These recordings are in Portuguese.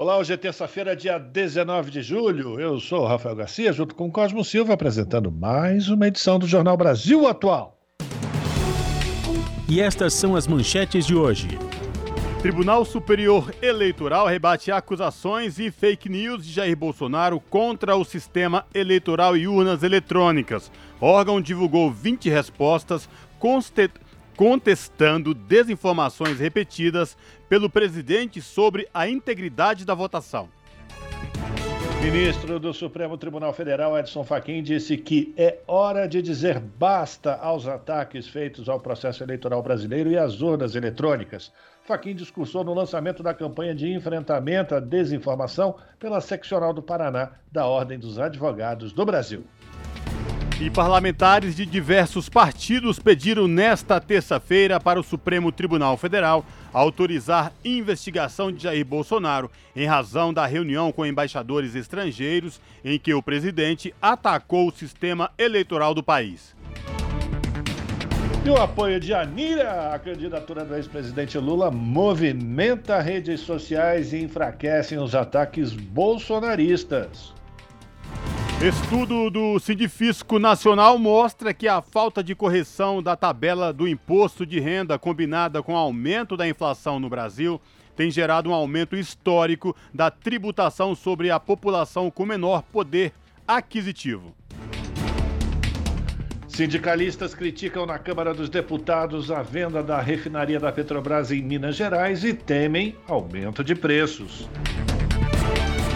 Olá, hoje é terça-feira, dia 19 de julho. Eu sou o Rafael Garcia, junto com Cosmo Silva, apresentando mais uma edição do Jornal Brasil Atual. E estas são as manchetes de hoje. Tribunal Superior Eleitoral rebate acusações e fake news de Jair Bolsonaro contra o sistema eleitoral e urnas eletrônicas. O órgão divulgou 20 respostas contestando desinformações repetidas pelo presidente sobre a integridade da votação. Ministro do Supremo Tribunal Federal, Edson Fachin, disse que é hora de dizer basta aos ataques feitos ao processo eleitoral brasileiro e às urnas eletrônicas. Fachin discursou no lançamento da campanha de enfrentamento à desinformação pela seccional do Paraná da Ordem dos Advogados do Brasil. E parlamentares de diversos partidos pediram nesta terça-feira para o Supremo Tribunal Federal autorizar investigação de Jair Bolsonaro em razão da reunião com embaixadores estrangeiros em que o presidente atacou o sistema eleitoral do país. E o apoio de Anira à candidatura do ex-presidente Lula movimenta redes sociais e enfraquecem os ataques bolsonaristas. Estudo do Sindifisco Nacional mostra que a falta de correção da tabela do imposto de renda combinada com o aumento da inflação no Brasil tem gerado um aumento histórico da tributação sobre a população com menor poder aquisitivo. Sindicalistas criticam na Câmara dos Deputados a venda da refinaria da Petrobras em Minas Gerais e temem aumento de preços.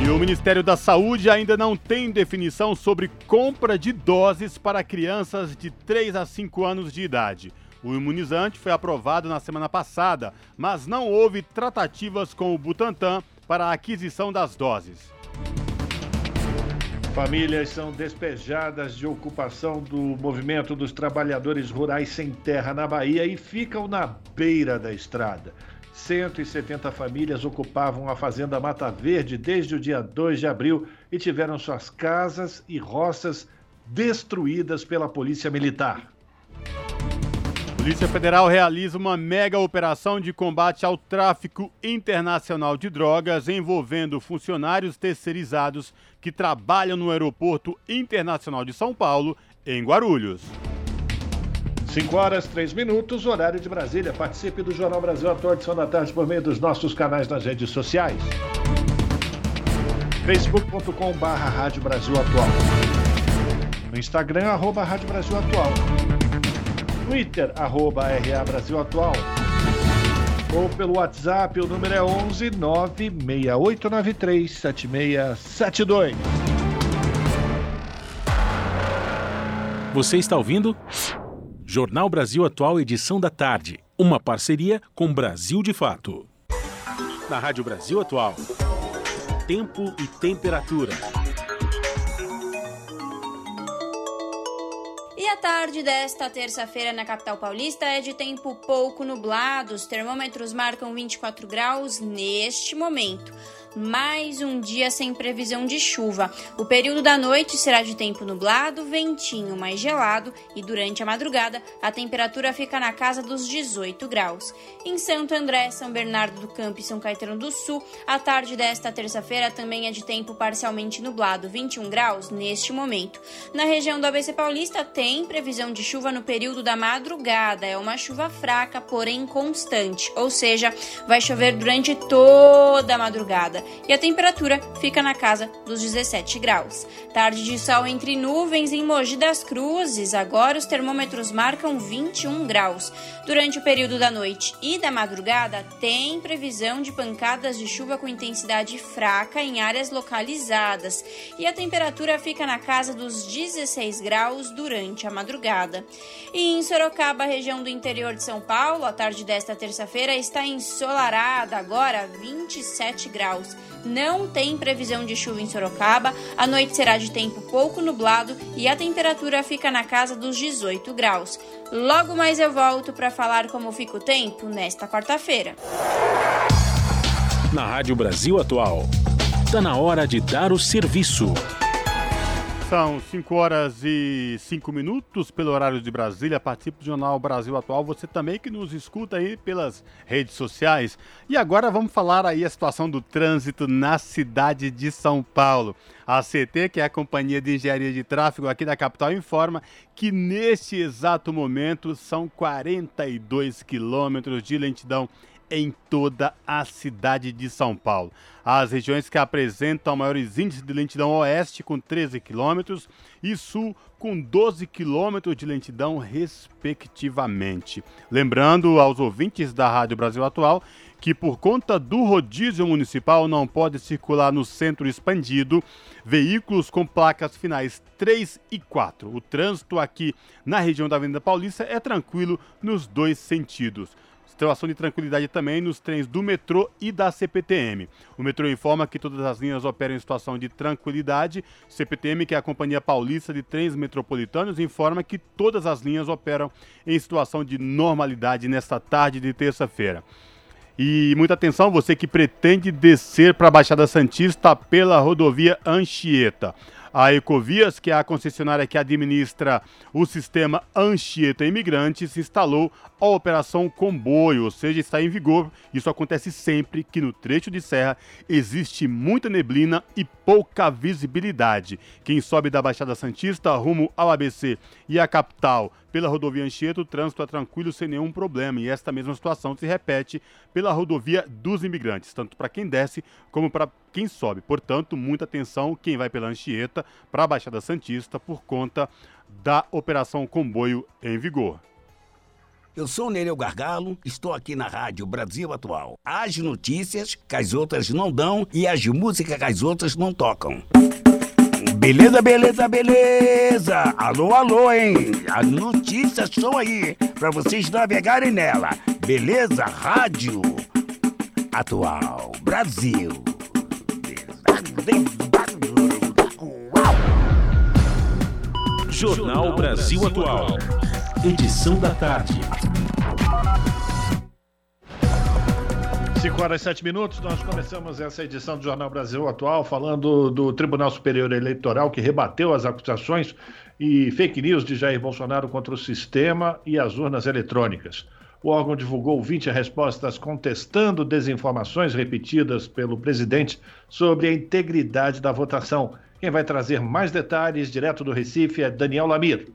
E o Ministério da Saúde ainda não tem definição sobre compra de doses para crianças de 3 a 5 anos de idade. O imunizante foi aprovado na semana passada, mas não houve tratativas com o Butantan para a aquisição das doses. Famílias são despejadas de ocupação do movimento dos trabalhadores rurais sem terra na Bahia e ficam na beira da estrada. 170 famílias ocupavam a Fazenda Mata Verde desde o dia 2 de abril e tiveram suas casas e roças destruídas pela Polícia Militar. Polícia Federal realiza uma mega operação de combate ao tráfico internacional de drogas envolvendo funcionários terceirizados que trabalham no Aeroporto Internacional de São Paulo, em Guarulhos. 5 horas, 3 minutos, horário de Brasília. Participe do Jornal Brasil Atual, edição da tarde, por meio dos nossos canais nas redes sociais. facebook.com Rádio Brasil Atual. No Instagram, arroba Rádio Brasil Atual. Twitter, arroba RA Brasil Atual. Ou pelo WhatsApp, o número é 11 96893 7672. Você está ouvindo? Jornal Brasil Atual, edição da tarde. Uma parceria com Brasil de Fato. Na Rádio Brasil Atual. Tempo e temperatura. E a tarde desta terça-feira na capital paulista é de tempo pouco nublado. Os termômetros marcam 24 graus neste momento mais um dia sem previsão de chuva. O período da noite será de tempo nublado, ventinho mais gelado e durante a madrugada a temperatura fica na casa dos 18 graus. Em Santo André, São Bernardo do Campo e São Caetano do Sul, a tarde desta terça-feira também é de tempo parcialmente nublado, 21 graus neste momento. Na região do ABC Paulista tem previsão de chuva no período da madrugada. É uma chuva fraca, porém constante, ou seja, vai chover durante toda a madrugada e a temperatura fica na casa dos 17 graus. Tarde de sol entre nuvens em Mogi das Cruzes, agora os termômetros marcam 21 graus. Durante o período da noite e da madrugada, tem previsão de pancadas de chuva com intensidade fraca em áreas localizadas e a temperatura fica na casa dos 16 graus durante a madrugada. E em Sorocaba, região do interior de São Paulo, a tarde desta terça-feira está ensolarada, agora 27 graus. Não tem previsão de chuva em Sorocaba, a noite será de tempo pouco nublado e a temperatura fica na casa dos 18 graus. Logo mais eu volto para falar como fica o tempo nesta quarta-feira. Na Rádio Brasil Atual, está na hora de dar o serviço. São 5 horas e 5 minutos pelo horário de Brasília. Participe do Jornal Brasil Atual. Você também que nos escuta aí pelas redes sociais. E agora vamos falar aí a situação do trânsito na cidade de São Paulo. A CT, que é a Companhia de Engenharia de Tráfego aqui da capital, informa que neste exato momento são 42 quilômetros de lentidão em toda a cidade de São Paulo. As regiões que apresentam maiores índices de lentidão oeste com 13 quilômetros e sul com 12 quilômetros de lentidão respectivamente. Lembrando aos ouvintes da Rádio Brasil Atual que por conta do rodízio municipal não pode circular no centro expandido veículos com placas finais 3 e 4. O trânsito aqui na região da Avenida Paulista é tranquilo nos dois sentidos situação de tranquilidade também nos trens do metrô e da CPTM. O metrô informa que todas as linhas operam em situação de tranquilidade. CPTM, que é a Companhia Paulista de Trens Metropolitanos, informa que todas as linhas operam em situação de normalidade nesta tarde de terça-feira. E muita atenção, você que pretende descer para a Baixada Santista pela rodovia Anchieta. A Ecovias, que é a concessionária que administra o sistema Anchieta Imigrantes, instalou a operação comboio, ou seja, está em vigor. Isso acontece sempre que no trecho de serra existe muita neblina e pouca visibilidade. Quem sobe da Baixada Santista rumo ao ABC e à capital pela rodovia Anchieta, o trânsito é tranquilo sem nenhum problema. E esta mesma situação se repete pela rodovia dos imigrantes, tanto para quem desce como para quem sobe. Portanto, muita atenção quem vai pela Anchieta para a Baixada Santista por conta da operação comboio em vigor. Eu sou Nereu Gargalo, estou aqui na Rádio Brasil Atual. As notícias que as outras não dão e as músicas que as outras não tocam. Beleza, beleza, beleza! Alô, alô, hein? As notícias estão aí para vocês navegarem nela. Beleza? Rádio Atual Brasil. Jornal Brasil Atual. Edição da tarde. 5 horas e 7 minutos, nós começamos essa edição do Jornal Brasil Atual falando do Tribunal Superior Eleitoral que rebateu as acusações e fake news de Jair Bolsonaro contra o sistema e as urnas eletrônicas. O órgão divulgou 20 respostas contestando desinformações repetidas pelo presidente sobre a integridade da votação. Quem vai trazer mais detalhes direto do Recife é Daniel Lamir.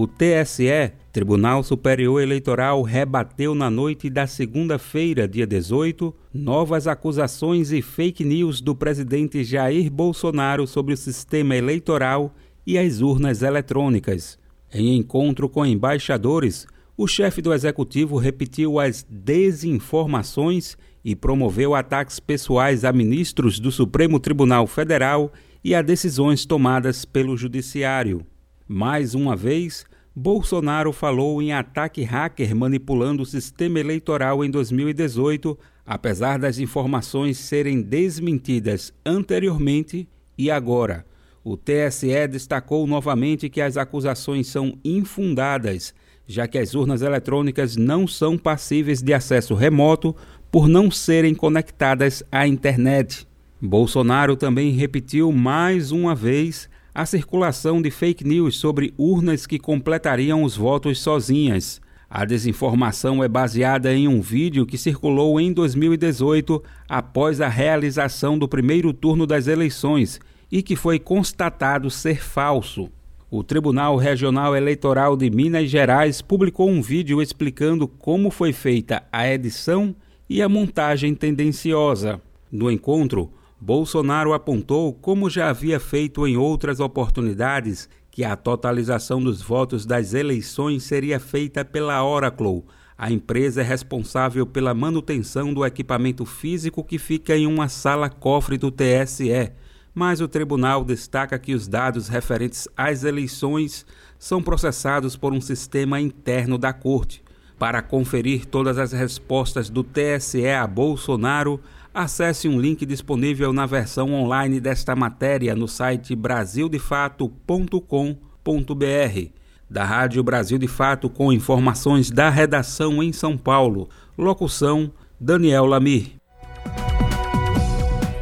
O TSE, Tribunal Superior Eleitoral, rebateu na noite da segunda-feira, dia 18, novas acusações e fake news do presidente Jair Bolsonaro sobre o sistema eleitoral e as urnas eletrônicas. Em encontro com embaixadores, o chefe do executivo repetiu as desinformações e promoveu ataques pessoais a ministros do Supremo Tribunal Federal e a decisões tomadas pelo Judiciário. Mais uma vez, Bolsonaro falou em ataque hacker manipulando o sistema eleitoral em 2018, apesar das informações serem desmentidas anteriormente e agora. O TSE destacou novamente que as acusações são infundadas, já que as urnas eletrônicas não são passíveis de acesso remoto por não serem conectadas à internet. Bolsonaro também repetiu mais uma vez a circulação de fake news sobre urnas que completariam os votos sozinhas. A desinformação é baseada em um vídeo que circulou em 2018 após a realização do primeiro turno das eleições e que foi constatado ser falso. O Tribunal Regional Eleitoral de Minas Gerais publicou um vídeo explicando como foi feita a edição e a montagem tendenciosa. No encontro, Bolsonaro apontou, como já havia feito em outras oportunidades, que a totalização dos votos das eleições seria feita pela Oracle, a empresa responsável pela manutenção do equipamento físico que fica em uma sala cofre do TSE. Mas o tribunal destaca que os dados referentes às eleições são processados por um sistema interno da corte. Para conferir todas as respostas do TSE a Bolsonaro, Acesse um link disponível na versão online desta matéria no site brasildefato.com.br. Da Rádio Brasil de Fato com informações da redação em São Paulo. Locução Daniel Lamir.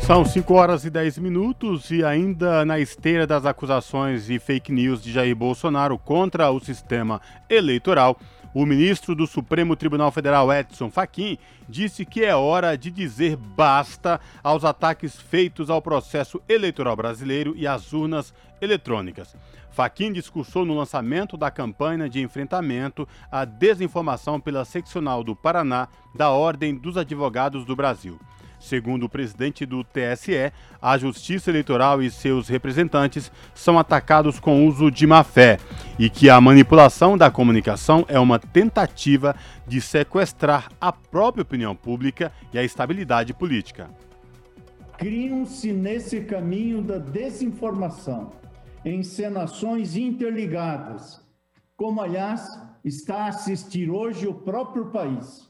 São 5 horas e 10 minutos e ainda na esteira das acusações e fake news de Jair Bolsonaro contra o sistema eleitoral, o ministro do Supremo Tribunal Federal Edson Fachin disse que é hora de dizer basta aos ataques feitos ao processo eleitoral brasileiro e às urnas eletrônicas. Fachin discursou no lançamento da campanha de enfrentamento à desinformação pela seccional do Paraná da Ordem dos Advogados do Brasil. Segundo o presidente do TSE, a Justiça Eleitoral e seus representantes são atacados com uso de má fé e que a manipulação da comunicação é uma tentativa de sequestrar a própria opinião pública e a estabilidade política. Criam-se nesse caminho da desinformação encenações interligadas, como aliás está a assistir hoje o próprio país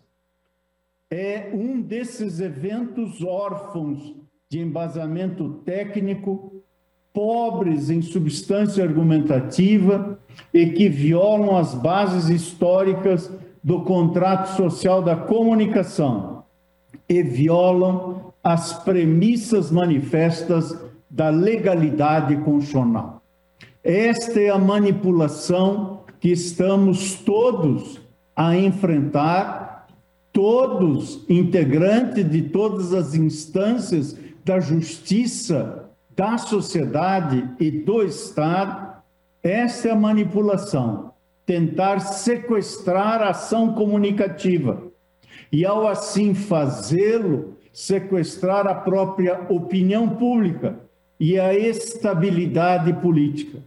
é um desses eventos órfãos de embasamento técnico, pobres em substância argumentativa e que violam as bases históricas do contrato social da comunicação e violam as premissas manifestas da legalidade constitucional. Esta é a manipulação que estamos todos a enfrentar todos, integrantes de todas as instâncias da justiça, da sociedade e do Estado, essa é a manipulação, tentar sequestrar a ação comunicativa e, ao assim fazê-lo, sequestrar a própria opinião pública e a estabilidade política.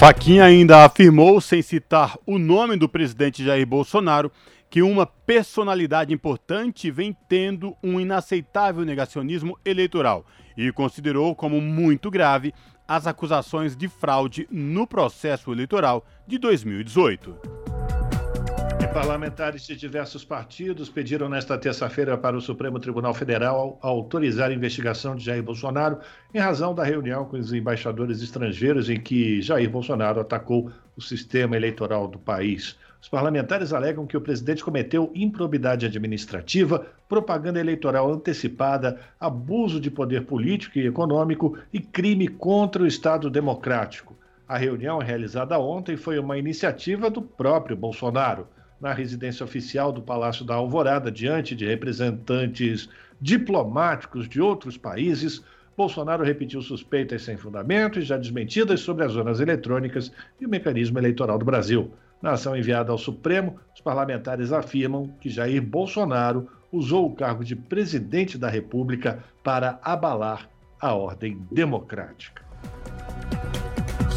Faquinha ainda afirmou, sem citar o nome do presidente Jair Bolsonaro, que uma personalidade importante vem tendo um inaceitável negacionismo eleitoral e considerou como muito grave as acusações de fraude no processo eleitoral de 2018. Parlamentares de diversos partidos pediram nesta terça-feira para o Supremo Tribunal Federal autorizar a investigação de Jair Bolsonaro em razão da reunião com os embaixadores estrangeiros em que Jair Bolsonaro atacou o sistema eleitoral do país. Os parlamentares alegam que o presidente cometeu improbidade administrativa, propaganda eleitoral antecipada, abuso de poder político e econômico e crime contra o Estado democrático. A reunião realizada ontem foi uma iniciativa do próprio Bolsonaro na residência oficial do Palácio da Alvorada, diante de representantes diplomáticos de outros países, Bolsonaro repetiu suspeitas sem fundamento e já desmentidas sobre as zonas eletrônicas e o mecanismo eleitoral do Brasil. Na ação enviada ao Supremo, os parlamentares afirmam que Jair Bolsonaro usou o cargo de presidente da República para abalar a ordem democrática.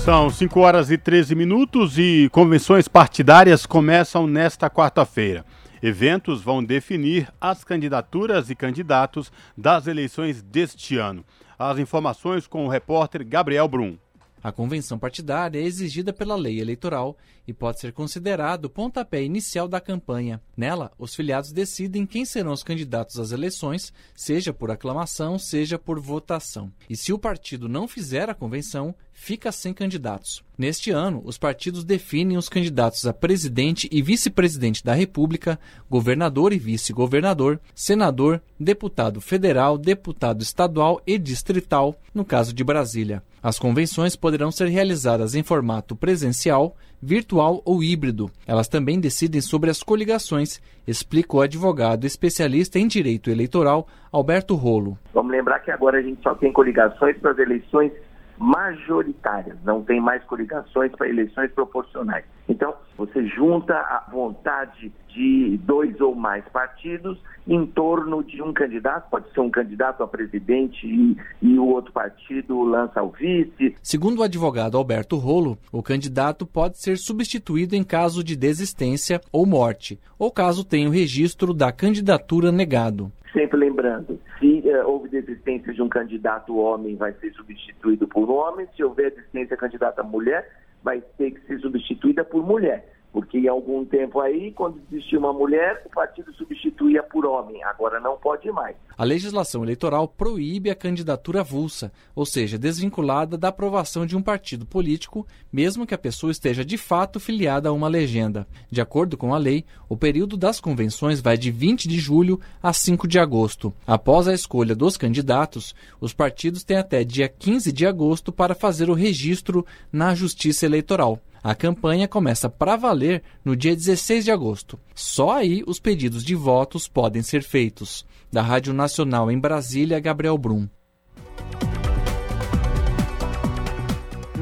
São 5 horas e 13 minutos e convenções partidárias começam nesta quarta-feira. Eventos vão definir as candidaturas e candidatos das eleições deste ano. As informações com o repórter Gabriel Brum. A convenção partidária é exigida pela lei eleitoral e pode ser considerado o pontapé inicial da campanha. Nela, os filiados decidem quem serão os candidatos às eleições, seja por aclamação, seja por votação. E se o partido não fizer a convenção, fica sem candidatos. Neste ano, os partidos definem os candidatos a presidente e vice-presidente da República, governador e vice-governador, senador, deputado federal, deputado estadual e distrital, no caso de Brasília. As convenções poderão ser realizadas em formato presencial, virtual ou híbrido. Elas também decidem sobre as coligações, explica o advogado especialista em direito eleitoral Alberto Rolo. Vamos lembrar que agora a gente só tem coligações para as eleições majoritárias, não tem mais coligações para eleições proporcionais. Então, você junta a vontade de dois ou mais partidos em torno de um candidato, pode ser um candidato a presidente e, e, o outro partido lança o vice. Segundo o advogado Alberto Rolo, o candidato pode ser substituído em caso de desistência ou morte, ou caso tenha o registro da candidatura negado. Sempre lembrando, se uh, houve desistência de um candidato homem, vai ser substituído por homem. Se houver desistência candidata mulher, vai ter que ser substituída por mulher. Porque em algum tempo aí, quando existia uma mulher, o partido substituía por homem. Agora não pode mais. A legislação eleitoral proíbe a candidatura avulsa, ou seja, desvinculada da aprovação de um partido político, mesmo que a pessoa esteja de fato filiada a uma legenda. De acordo com a lei, o período das convenções vai de 20 de julho a 5 de agosto. Após a escolha dos candidatos, os partidos têm até dia 15 de agosto para fazer o registro na Justiça Eleitoral. A campanha começa para valer no dia 16 de agosto. Só aí os pedidos de votos podem ser feitos. Da Rádio Nacional em Brasília, Gabriel Brum.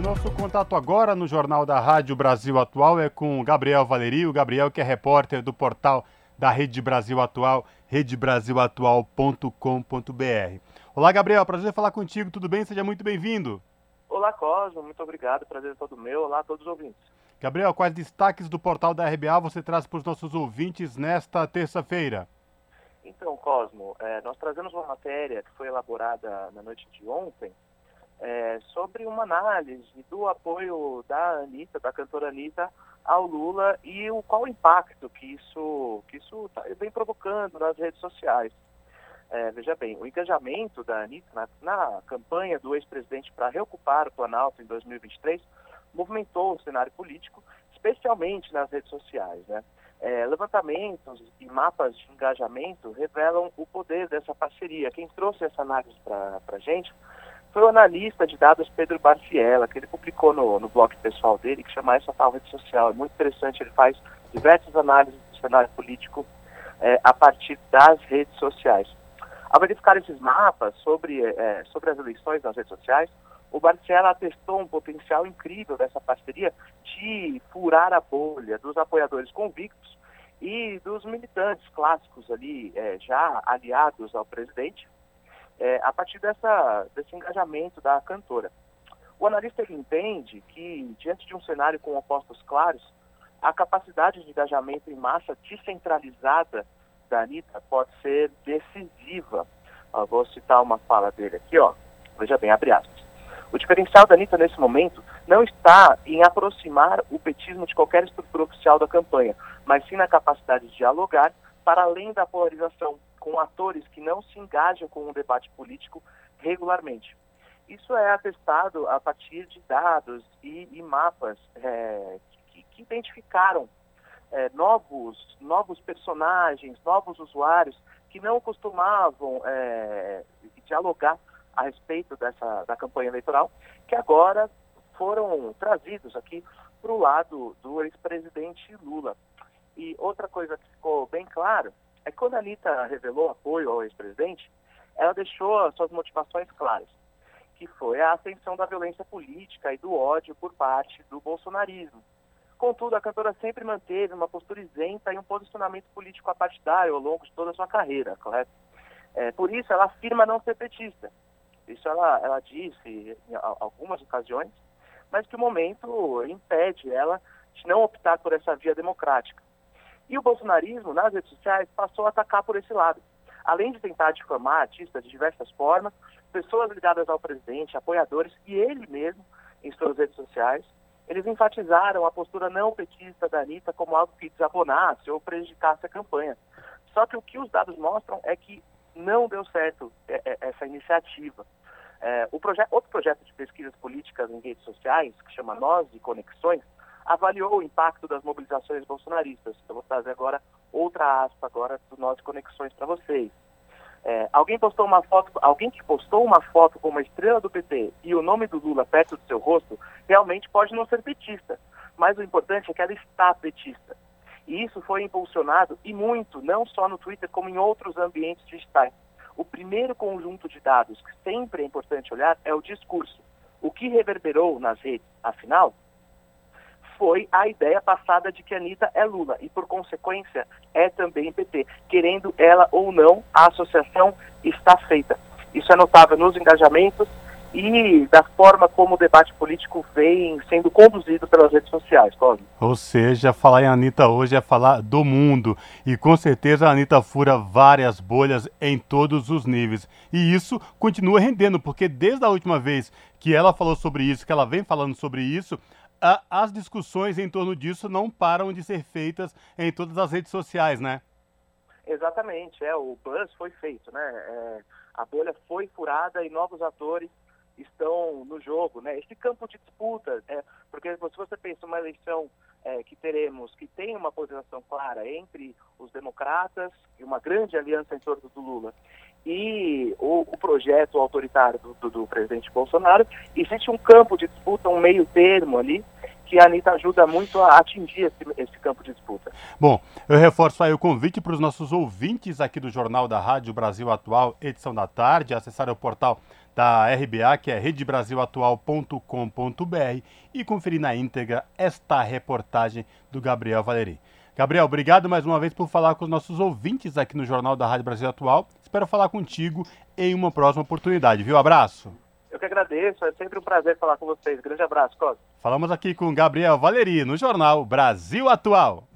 Nosso contato agora no Jornal da Rádio Brasil Atual é com Gabriel Valeri, o Gabriel que é repórter do portal da Rede Brasil Atual, redebrasilatual.com.br. Olá, Gabriel, prazer falar contigo, tudo bem? Seja muito bem-vindo. Olá, Cosmo, muito obrigado, prazer é todo meu. Olá a todos os ouvintes. Gabriel, quais destaques do portal da RBA você traz para os nossos ouvintes nesta terça-feira? Então, Cosmo, é, nós trazemos uma matéria que foi elaborada na noite de ontem é, sobre uma análise do apoio da Anitta, da cantora Anitta, ao Lula e o qual o impacto que isso que isso tá, vem provocando nas redes sociais. É, veja bem, o engajamento da Anitta na, na campanha do ex-presidente para reocupar o Planalto em 2023 movimentou o cenário político, especialmente nas redes sociais. Né? É, levantamentos e mapas de engajamento revelam o poder dessa parceria. Quem trouxe essa análise para a gente foi o analista de dados Pedro Barciela, que ele publicou no, no blog pessoal dele, que chama Essa Tal Rede Social. É muito interessante, ele faz diversas análises do cenário político é, a partir das redes sociais. Ao verificar esses mapas sobre, é, sobre as eleições nas redes sociais, o Barcela atestou um potencial incrível dessa parceria de furar a bolha dos apoiadores convictos e dos militantes clássicos ali, é, já aliados ao presidente, é, a partir dessa, desse engajamento da cantora. O analista entende que, diante de um cenário com opostos claros, a capacidade de engajamento em massa descentralizada da Anitta pode ser decisiva. Uh, vou citar uma fala dele aqui, ó. Veja bem, abre aspas. O diferencial da Anitta nesse momento não está em aproximar o petismo de qualquer estrutura oficial da campanha, mas sim na capacidade de dialogar para além da polarização, com atores que não se engajam com o debate político regularmente. Isso é atestado a partir de dados e, e mapas é, que, que identificaram é, novos, novos personagens, novos usuários que não costumavam é, dialogar a respeito dessa da campanha eleitoral, que agora foram trazidos aqui para o lado do ex-presidente Lula. E outra coisa que ficou bem claro é que quando a Anitta revelou apoio ao ex-presidente, ela deixou suas motivações claras, que foi a ascensão da violência política e do ódio por parte do bolsonarismo. Contudo, a cantora sempre manteve uma postura isenta e um posicionamento político apartidário ao longo de toda a sua carreira, correto? É, por isso, ela afirma não ser petista. Isso ela, ela disse em algumas ocasiões, mas que o momento impede ela de não optar por essa via democrática. E o bolsonarismo, nas redes sociais, passou a atacar por esse lado. Além de tentar difamar artistas de diversas formas, pessoas ligadas ao presidente, apoiadores e ele mesmo em suas redes sociais, eles enfatizaram a postura não petista da Anitta como algo que desabonasse ou prejudicasse a campanha. Só que o que os dados mostram é que não deu certo é, é, essa iniciativa. É, o proje outro projeto de pesquisas políticas em redes sociais, que chama Nós e Conexões, avaliou o impacto das mobilizações bolsonaristas. Eu vou trazer agora outra aspa agora do Nós e Conexões para vocês. É, alguém postou uma foto, alguém que postou uma foto com uma estrela do PT e o nome do Lula perto do seu rosto, realmente pode não ser petista. Mas o importante é que ela está petista. E isso foi impulsionado e muito, não só no Twitter, como em outros ambientes digitais. O primeiro conjunto de dados que sempre é importante olhar é o discurso. O que reverberou nas redes, afinal, foi a ideia passada de que Anitta é Lula e, por consequência, é também PT. Querendo ela ou não, a associação está feita. Isso é notável nos engajamentos e da forma como o debate político vem sendo conduzido pelas redes sociais, Cosme. Ou seja, falar em Anitta hoje é falar do mundo. E com certeza a Anitta fura várias bolhas em todos os níveis. E isso continua rendendo, porque desde a última vez que ela falou sobre isso, que ela vem falando sobre isso, a, as discussões em torno disso não param de ser feitas em todas as redes sociais, né? Exatamente, é, o buzz foi feito, né? É, a bolha foi furada e novos atores estão no jogo, né? Esse campo de disputa, é, porque se você pensa uma eleição é, que teremos, que tem uma posição clara entre os democratas e uma grande aliança em torno do Lula e o, o projeto autoritário do, do, do, presidente Bolsonaro, existe um campo de disputa, um meio termo ali, que a Anitta ajuda muito a atingir esse, esse campo de disputa. Bom, eu reforço aí o convite para os nossos ouvintes aqui do Jornal da Rádio Brasil Atual, edição da tarde, acessar o portal da RBA, que é redebrasilatual.com.br, e conferir na íntegra esta reportagem do Gabriel Valeri. Gabriel, obrigado mais uma vez por falar com os nossos ouvintes aqui no Jornal da Rádio Brasil Atual. Espero falar contigo em uma próxima oportunidade, viu? Abraço. Eu que agradeço, é sempre um prazer falar com vocês. Grande abraço, Costa. Falamos aqui com Gabriel Valeri no Jornal Brasil Atual.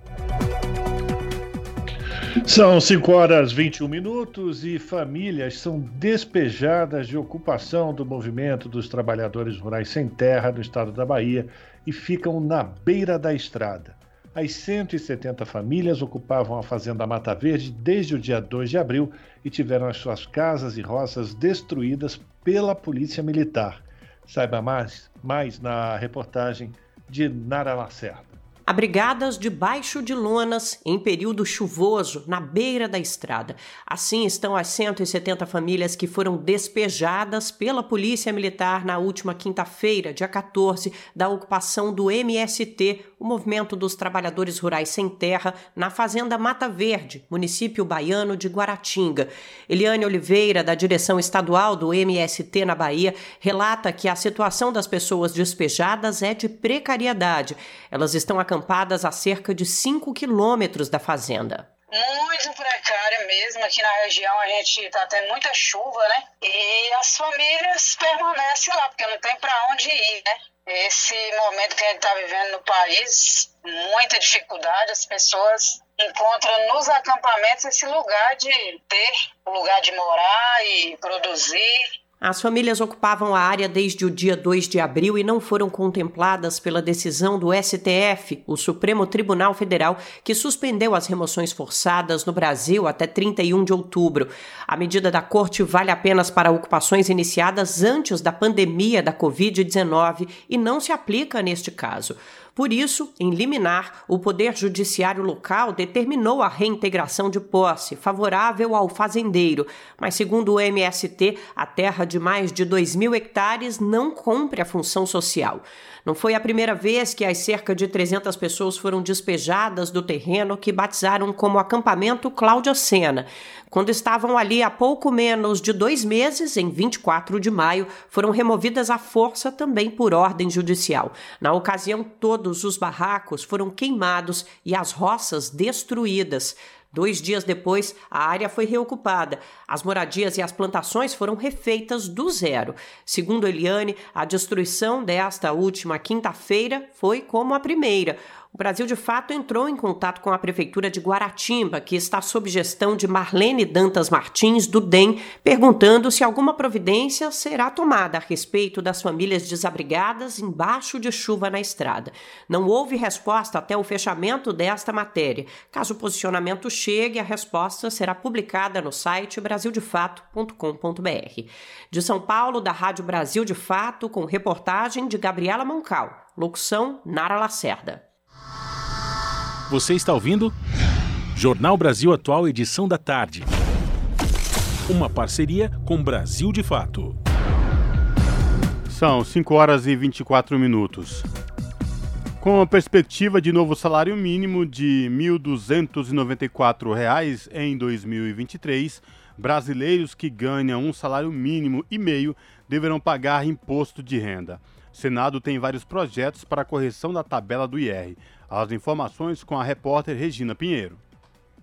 São 5 horas 21 minutos e famílias são despejadas de ocupação do movimento dos trabalhadores rurais sem terra no estado da Bahia e ficam na beira da estrada. As 170 famílias ocupavam a fazenda Mata Verde desde o dia 2 de abril e tiveram as suas casas e roças destruídas pela Polícia Militar. Saiba mais, mais na reportagem de Nara Lacerda abrigadas debaixo de lonas em período chuvoso na beira da estrada. Assim estão as 170 famílias que foram despejadas pela Polícia Militar na última quinta-feira, dia 14, da ocupação do MST, o Movimento dos Trabalhadores Rurais Sem Terra, na Fazenda Mata Verde, município baiano de Guaratinga. Eliane Oliveira, da direção estadual do MST na Bahia, relata que a situação das pessoas despejadas é de precariedade. Elas estão acampadas a cerca de 5 quilômetros da fazenda. Muito precária mesmo. Aqui na região a gente está tendo muita chuva, né? E as famílias permanecem lá, porque não tem para onde ir, né? Esse momento que a gente está vivendo no país, muita dificuldade, as pessoas encontram nos acampamentos esse lugar de ter, o lugar de morar e produzir as famílias ocupavam a área desde o dia 2 de abril e não foram contempladas pela decisão do STF, o Supremo Tribunal Federal, que suspendeu as remoções forçadas no Brasil até 31 de outubro. A medida da corte vale apenas para ocupações iniciadas antes da pandemia da Covid-19 e não se aplica neste caso. Por isso, em liminar, o Poder Judiciário local determinou a reintegração de posse, favorável ao fazendeiro, mas, segundo o MST, a terra de mais de 2 mil hectares não cumpre a função social. Não foi a primeira vez que as cerca de 300 pessoas foram despejadas do terreno que batizaram como acampamento Cláudia Sena. Quando estavam ali há pouco menos de dois meses, em 24 de maio, foram removidas à força também por ordem judicial. Na ocasião, todos os barracos foram queimados e as roças destruídas. Dois dias depois, a área foi reocupada. As moradias e as plantações foram refeitas do zero. Segundo Eliane, a destruição desta última quinta-feira foi como a primeira. O Brasil, de fato, entrou em contato com a Prefeitura de Guaratimba, que está sob gestão de Marlene Dantas Martins, do DEM, perguntando se alguma providência será tomada a respeito das famílias desabrigadas embaixo de chuva na estrada. Não houve resposta até o fechamento desta matéria. Caso o posicionamento chegue, a resposta será publicada no site brasildefato.com.br. De São Paulo, da Rádio Brasil de Fato, com reportagem de Gabriela Moncal. Locução Nara Lacerda. Você está ouvindo? Jornal Brasil Atual, edição da tarde. Uma parceria com Brasil de Fato. São 5 horas e 24 minutos. Com a perspectiva de novo salário mínimo de R$ 1.294 em 2023, brasileiros que ganham um salário mínimo e meio deverão pagar imposto de renda. Senado tem vários projetos para a correção da tabela do IR. As informações com a repórter Regina Pinheiro.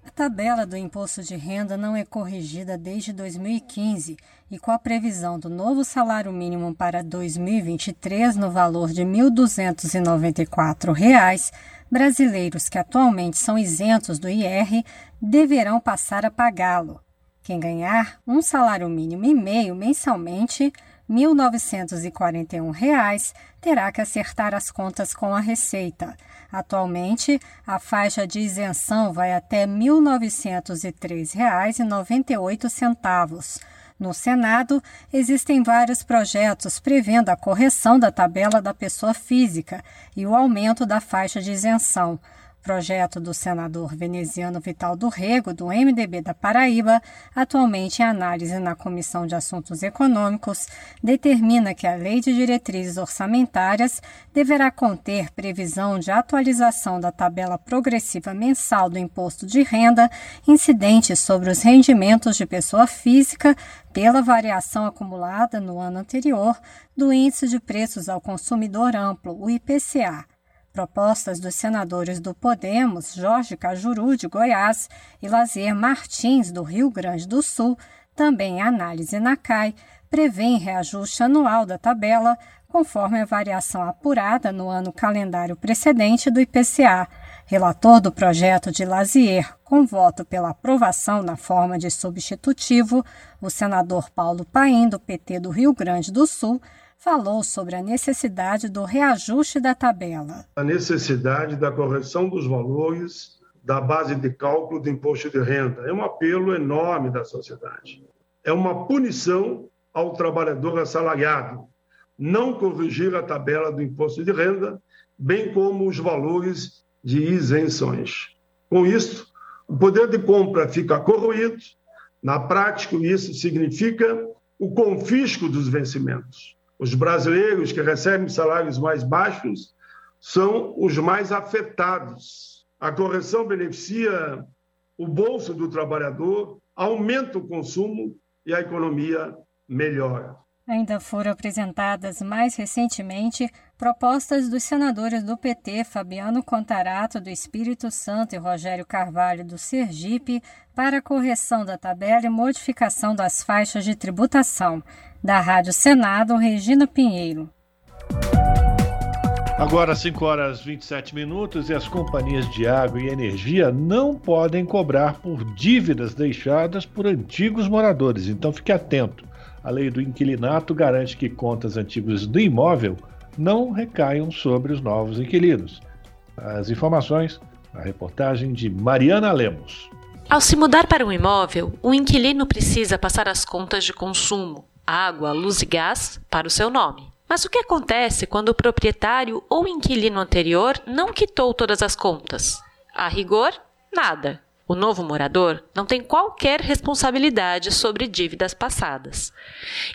A tabela do imposto de renda não é corrigida desde 2015 e, com a previsão do novo salário mínimo para 2023 no valor de R$ 1.294, brasileiros que atualmente são isentos do IR deverão passar a pagá-lo. Quem ganhar um salário mínimo e meio mensalmente R$ 1.941, terá que acertar as contas com a Receita. Atualmente, a faixa de isenção vai até R$ 1.903,98. No Senado, existem vários projetos prevendo a correção da tabela da pessoa física e o aumento da faixa de isenção. Projeto do senador veneziano Vital do Rego, do MDB da Paraíba, atualmente em análise na Comissão de Assuntos Econômicos, determina que a Lei de Diretrizes Orçamentárias deverá conter previsão de atualização da tabela progressiva mensal do imposto de renda incidente sobre os rendimentos de pessoa física pela variação acumulada no ano anterior do Índice de Preços ao Consumidor Amplo, o IPCA Propostas dos senadores do Podemos, Jorge Cajuru, de Goiás, e Lazier Martins, do Rio Grande do Sul, também análise na CAI, prevêem reajuste anual da tabela, conforme a variação apurada no ano calendário precedente do IPCA. Relator do projeto de Lazier, com voto pela aprovação na forma de substitutivo, o senador Paulo Paim, do PT do Rio Grande do Sul, falou sobre a necessidade do reajuste da tabela. A necessidade da correção dos valores da base de cálculo do imposto de renda é um apelo enorme da sociedade. É uma punição ao trabalhador assalariado não corrigir a tabela do imposto de renda, bem como os valores de isenções. Com isso, o poder de compra fica corroído. Na prática, isso significa o confisco dos vencimentos. Os brasileiros que recebem salários mais baixos são os mais afetados. A correção beneficia o bolso do trabalhador, aumenta o consumo e a economia melhora. Ainda foram apresentadas mais recentemente propostas dos senadores do PT, Fabiano Contarato, do Espírito Santo, e Rogério Carvalho, do Sergipe, para correção da tabela e modificação das faixas de tributação. Da Rádio Senado, Regina Pinheiro. Agora, 5 horas 27 minutos e as companhias de água e energia não podem cobrar por dívidas deixadas por antigos moradores. Então, fique atento. A lei do inquilinato garante que contas antigas do imóvel não recaiam sobre os novos inquilinos. As informações na reportagem de Mariana Lemos. Ao se mudar para um imóvel, o inquilino precisa passar as contas de consumo, água, luz e gás para o seu nome. Mas o que acontece quando o proprietário ou inquilino anterior não quitou todas as contas? A rigor, nada. O novo morador não tem qualquer responsabilidade sobre dívidas passadas.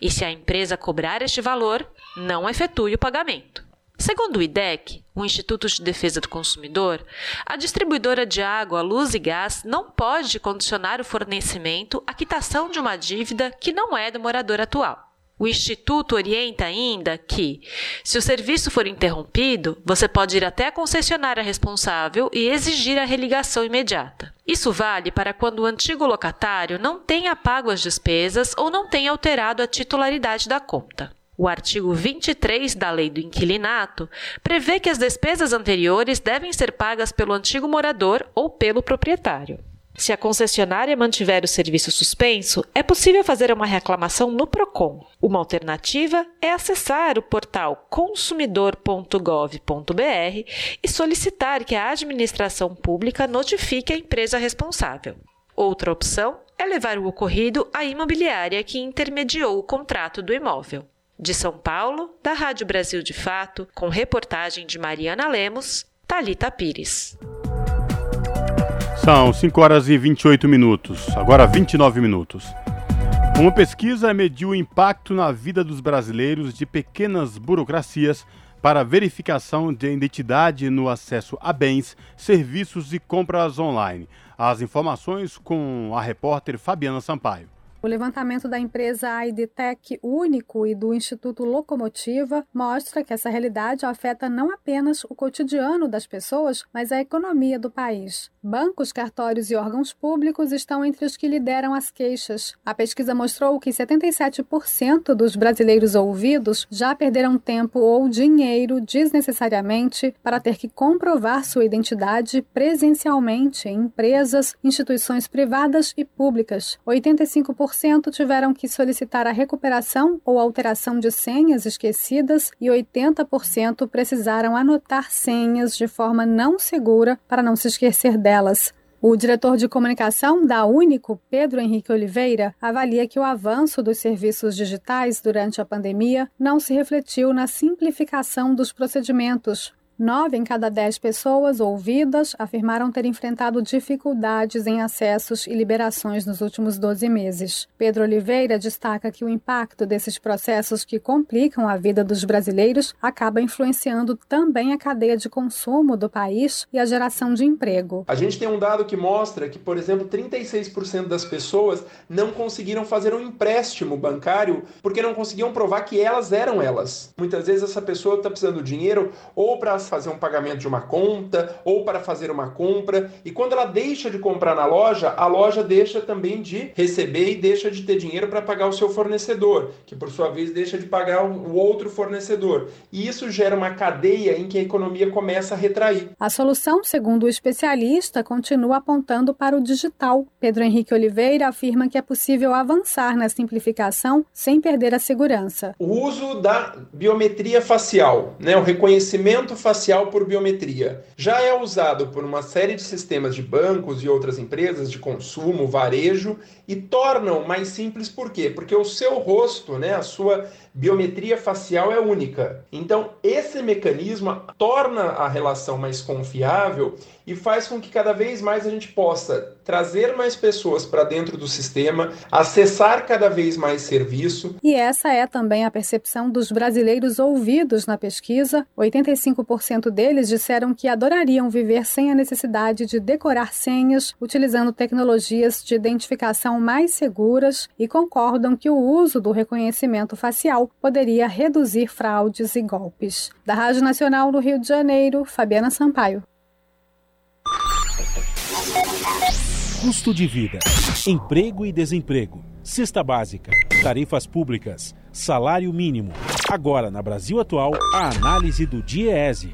E se a empresa cobrar este valor, não efetue o pagamento. Segundo o IDEC, o Instituto de Defesa do Consumidor, a distribuidora de água, luz e gás não pode condicionar o fornecimento à quitação de uma dívida que não é do morador atual. O Instituto orienta ainda que, se o serviço for interrompido, você pode ir até a concessionária responsável e exigir a religação imediata. Isso vale para quando o antigo locatário não tenha pago as despesas ou não tenha alterado a titularidade da conta. O artigo 23 da Lei do Inquilinato prevê que as despesas anteriores devem ser pagas pelo antigo morador ou pelo proprietário. Se a concessionária mantiver o serviço suspenso, é possível fazer uma reclamação no Procon. Uma alternativa é acessar o portal consumidor.gov.br e solicitar que a administração pública notifique a empresa responsável. Outra opção é levar o ocorrido à imobiliária que intermediou o contrato do imóvel. De São Paulo, da Rádio Brasil de Fato, com reportagem de Mariana Lemos, Talita Pires. São 5 horas e 28 minutos, agora 29 minutos. Uma pesquisa mediu o impacto na vida dos brasileiros de pequenas burocracias para verificação de identidade no acesso a bens, serviços e compras online. As informações com a repórter Fabiana Sampaio. O levantamento da empresa IDTech Único e do Instituto Locomotiva mostra que essa realidade afeta não apenas o cotidiano das pessoas, mas a economia do país. Bancos, cartórios e órgãos públicos estão entre os que lideram as queixas. A pesquisa mostrou que 77% dos brasileiros ouvidos já perderam tempo ou dinheiro desnecessariamente para ter que comprovar sua identidade presencialmente em empresas, instituições privadas e públicas. 85% 60% tiveram que solicitar a recuperação ou alteração de senhas esquecidas e 80% precisaram anotar senhas de forma não segura para não se esquecer delas. O diretor de comunicação da Único, Pedro Henrique Oliveira, avalia que o avanço dos serviços digitais durante a pandemia não se refletiu na simplificação dos procedimentos, Nove em cada dez pessoas ouvidas afirmaram ter enfrentado dificuldades em acessos e liberações nos últimos 12 meses. Pedro Oliveira destaca que o impacto desses processos que complicam a vida dos brasileiros acaba influenciando também a cadeia de consumo do país e a geração de emprego. A gente tem um dado que mostra que, por exemplo, 36% das pessoas não conseguiram fazer um empréstimo bancário porque não conseguiam provar que elas eram elas. Muitas vezes essa pessoa está precisando de dinheiro ou para fazer um pagamento de uma conta ou para fazer uma compra. E quando ela deixa de comprar na loja, a loja deixa também de receber e deixa de ter dinheiro para pagar o seu fornecedor, que por sua vez deixa de pagar o outro fornecedor. E isso gera uma cadeia em que a economia começa a retrair. A solução, segundo o especialista, continua apontando para o digital. Pedro Henrique Oliveira afirma que é possível avançar na simplificação sem perder a segurança. O uso da biometria facial, né, o reconhecimento facial facial por biometria. Já é usado por uma série de sistemas de bancos e outras empresas de consumo, varejo, e tornam mais simples por quê? Porque o seu rosto, né, a sua biometria facial é única. Então, esse mecanismo torna a relação mais confiável e faz com que cada vez mais a gente possa trazer mais pessoas para dentro do sistema, acessar cada vez mais serviço. E essa é também a percepção dos brasileiros ouvidos na pesquisa. 85% deles disseram que adorariam viver sem a necessidade de decorar senhas, utilizando tecnologias de identificação mais seguras e concordam que o uso do reconhecimento facial poderia reduzir fraudes e golpes. Da Rádio Nacional no Rio de Janeiro, Fabiana Sampaio. Custo de vida, emprego e desemprego, cesta básica, tarifas públicas, salário mínimo. Agora, na Brasil Atual, a análise do DIEESE.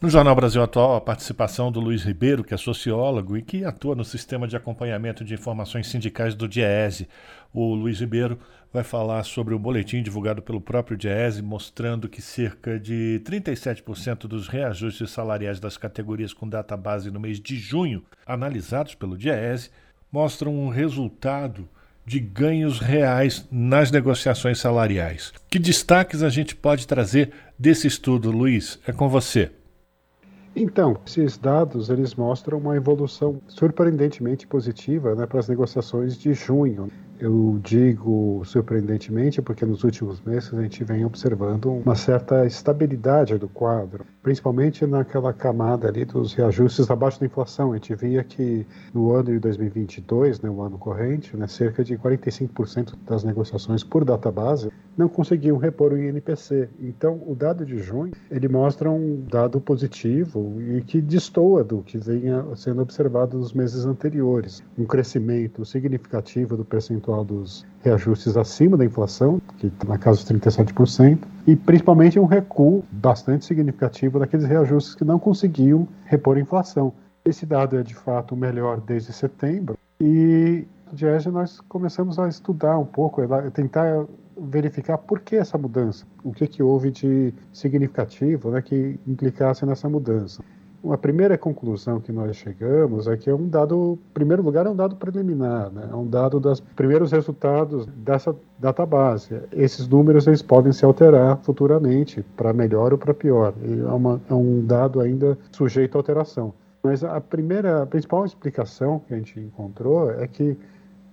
No Jornal Brasil Atual, a participação do Luiz Ribeiro, que é sociólogo e que atua no sistema de acompanhamento de informações sindicais do DIEESE. O Luiz Ribeiro vai falar sobre o boletim divulgado pelo próprio DIEESE, mostrando que cerca de 37% dos reajustes salariais das categorias com data base no mês de junho, analisados pelo DIEESE, mostram um resultado de ganhos reais nas negociações salariais. Que destaques a gente pode trazer desse estudo, Luiz? É com você. Então, esses dados eles mostram uma evolução surpreendentemente positiva né, para as negociações de junho. Eu digo surpreendentemente porque nos últimos meses a gente vem observando uma certa estabilidade do quadro, principalmente naquela camada ali dos reajustes abaixo da inflação. A gente via que no ano de 2022, né, o ano corrente, né, cerca de 45% das negociações por data base não conseguiam repor o INPC. Então, o dado de junho ele mostra um dado positivo e que destoa do que vinha sendo observado nos meses anteriores, um crescimento significativo do percentual percentual dos reajustes acima da inflação, que está na casa dos 37%, e principalmente um recuo bastante significativo daqueles reajustes que não conseguiam repor a inflação. Esse dado é de fato o melhor desde setembro e de nós começamos a estudar um pouco, tentar verificar por que essa mudança, o que, que houve de significativo né, que implicasse nessa mudança. Uma primeira conclusão que nós chegamos é que é um dado, em primeiro lugar, é um dado preliminar, né? é um dado dos primeiros resultados dessa database. Esses números eles podem se alterar futuramente, para melhor ou para pior. É, uma, é, um dado ainda sujeito a alteração. Mas a primeira, a principal explicação que a gente encontrou é que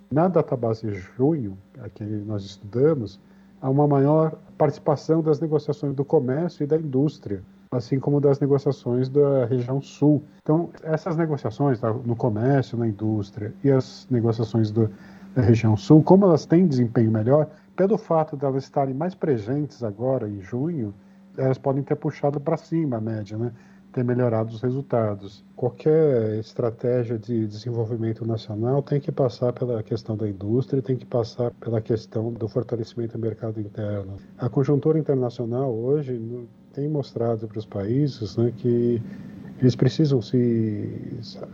na database junho, a que nós estudamos, há uma maior participação das negociações do comércio e da indústria assim como das negociações da região sul. Então, essas negociações tá, no comércio, na indústria e as negociações do, da região sul, como elas têm desempenho melhor, pelo fato de elas estarem mais presentes agora em junho, elas podem ter puxado para cima a média, né? ter melhorado os resultados. Qualquer estratégia de desenvolvimento nacional tem que passar pela questão da indústria, tem que passar pela questão do fortalecimento do mercado interno. A conjuntura internacional hoje tem mostrado para os países né, que eles precisam se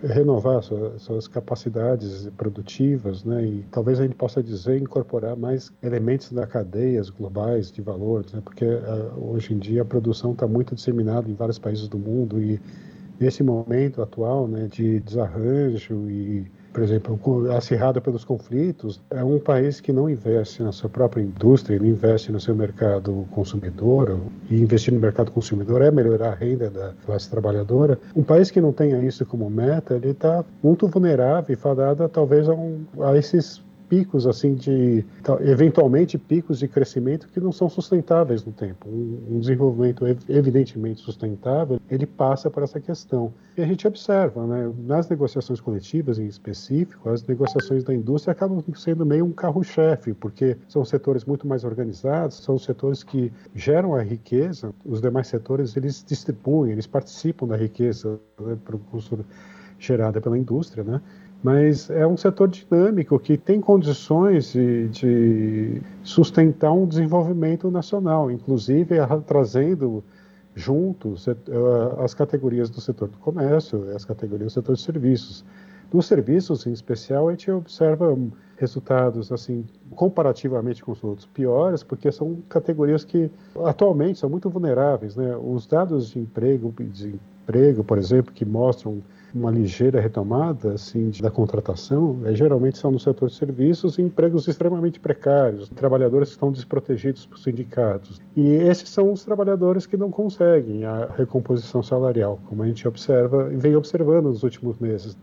renovar suas, capacidades produtivas, né? E talvez a gente possa dizer incorporar mais elementos da cadeias globais de valores, né? Porque uh, hoje em dia a produção está muito disseminada em vários países do mundo e nesse momento atual, né, de desarranjo e por exemplo, acirrada pelos conflitos, é um país que não investe na sua própria indústria, não investe no seu mercado consumidor, e investir no mercado consumidor é melhorar a renda da classe trabalhadora. Um país que não tenha isso como meta, ele está muito vulnerável e fadado talvez a, um, a esses picos assim de eventualmente picos de crescimento que não são sustentáveis no tempo. Um, desenvolvimento evidentemente sustentável ele passa por essa questão e a gente observa, né, nas negociações coletivas em específico, as negociações da indústria acabam sendo meio um carro-chefe porque são setores muito mais organizados, são setores que geram a riqueza, os demais setores eles distribuem, eles participam da riqueza né, gerada pela indústria, né? Mas é um setor dinâmico que tem condições de, de sustentar um desenvolvimento nacional, inclusive trazendo junto eh, as categorias do setor do comércio as categorias do setor de serviços. Nos serviços, em especial, a gente observa resultados assim comparativamente com os outros piores, porque são categorias que atualmente são muito vulneráveis, né? Os dados de emprego, de emprego, por exemplo, que mostram uma ligeira retomada assim da contratação é, geralmente são no setor de serviços e empregos extremamente precários, trabalhadores que estão desprotegidos por sindicatos. E esses são os trabalhadores que não conseguem a recomposição salarial, como a gente observa e vem observando nos últimos meses.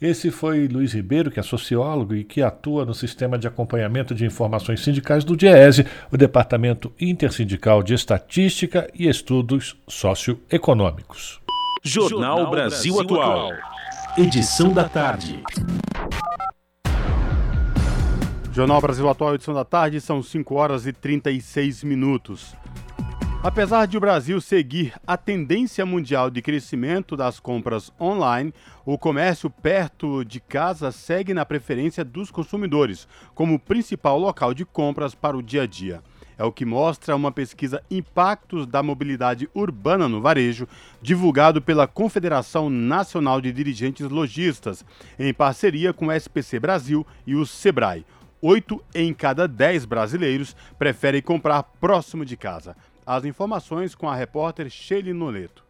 Esse foi Luiz Ribeiro, que é sociólogo e que atua no Sistema de Acompanhamento de Informações Sindicais do DIESE, o Departamento Intersindical de Estatística e Estudos Socioeconômicos. Jornal Brasil Atual. Edição da tarde. Jornal Brasil Atual, edição da tarde, são 5 horas e 36 minutos. Apesar de o Brasil seguir a tendência mundial de crescimento das compras online, o comércio perto de casa segue na preferência dos consumidores como principal local de compras para o dia a dia. É o que mostra uma pesquisa Impactos da Mobilidade Urbana no Varejo, divulgado pela Confederação Nacional de Dirigentes Logistas, em parceria com o SPC Brasil e o Sebrae. Oito em cada dez brasileiros preferem comprar próximo de casa. As informações com a repórter Shelly Noleto.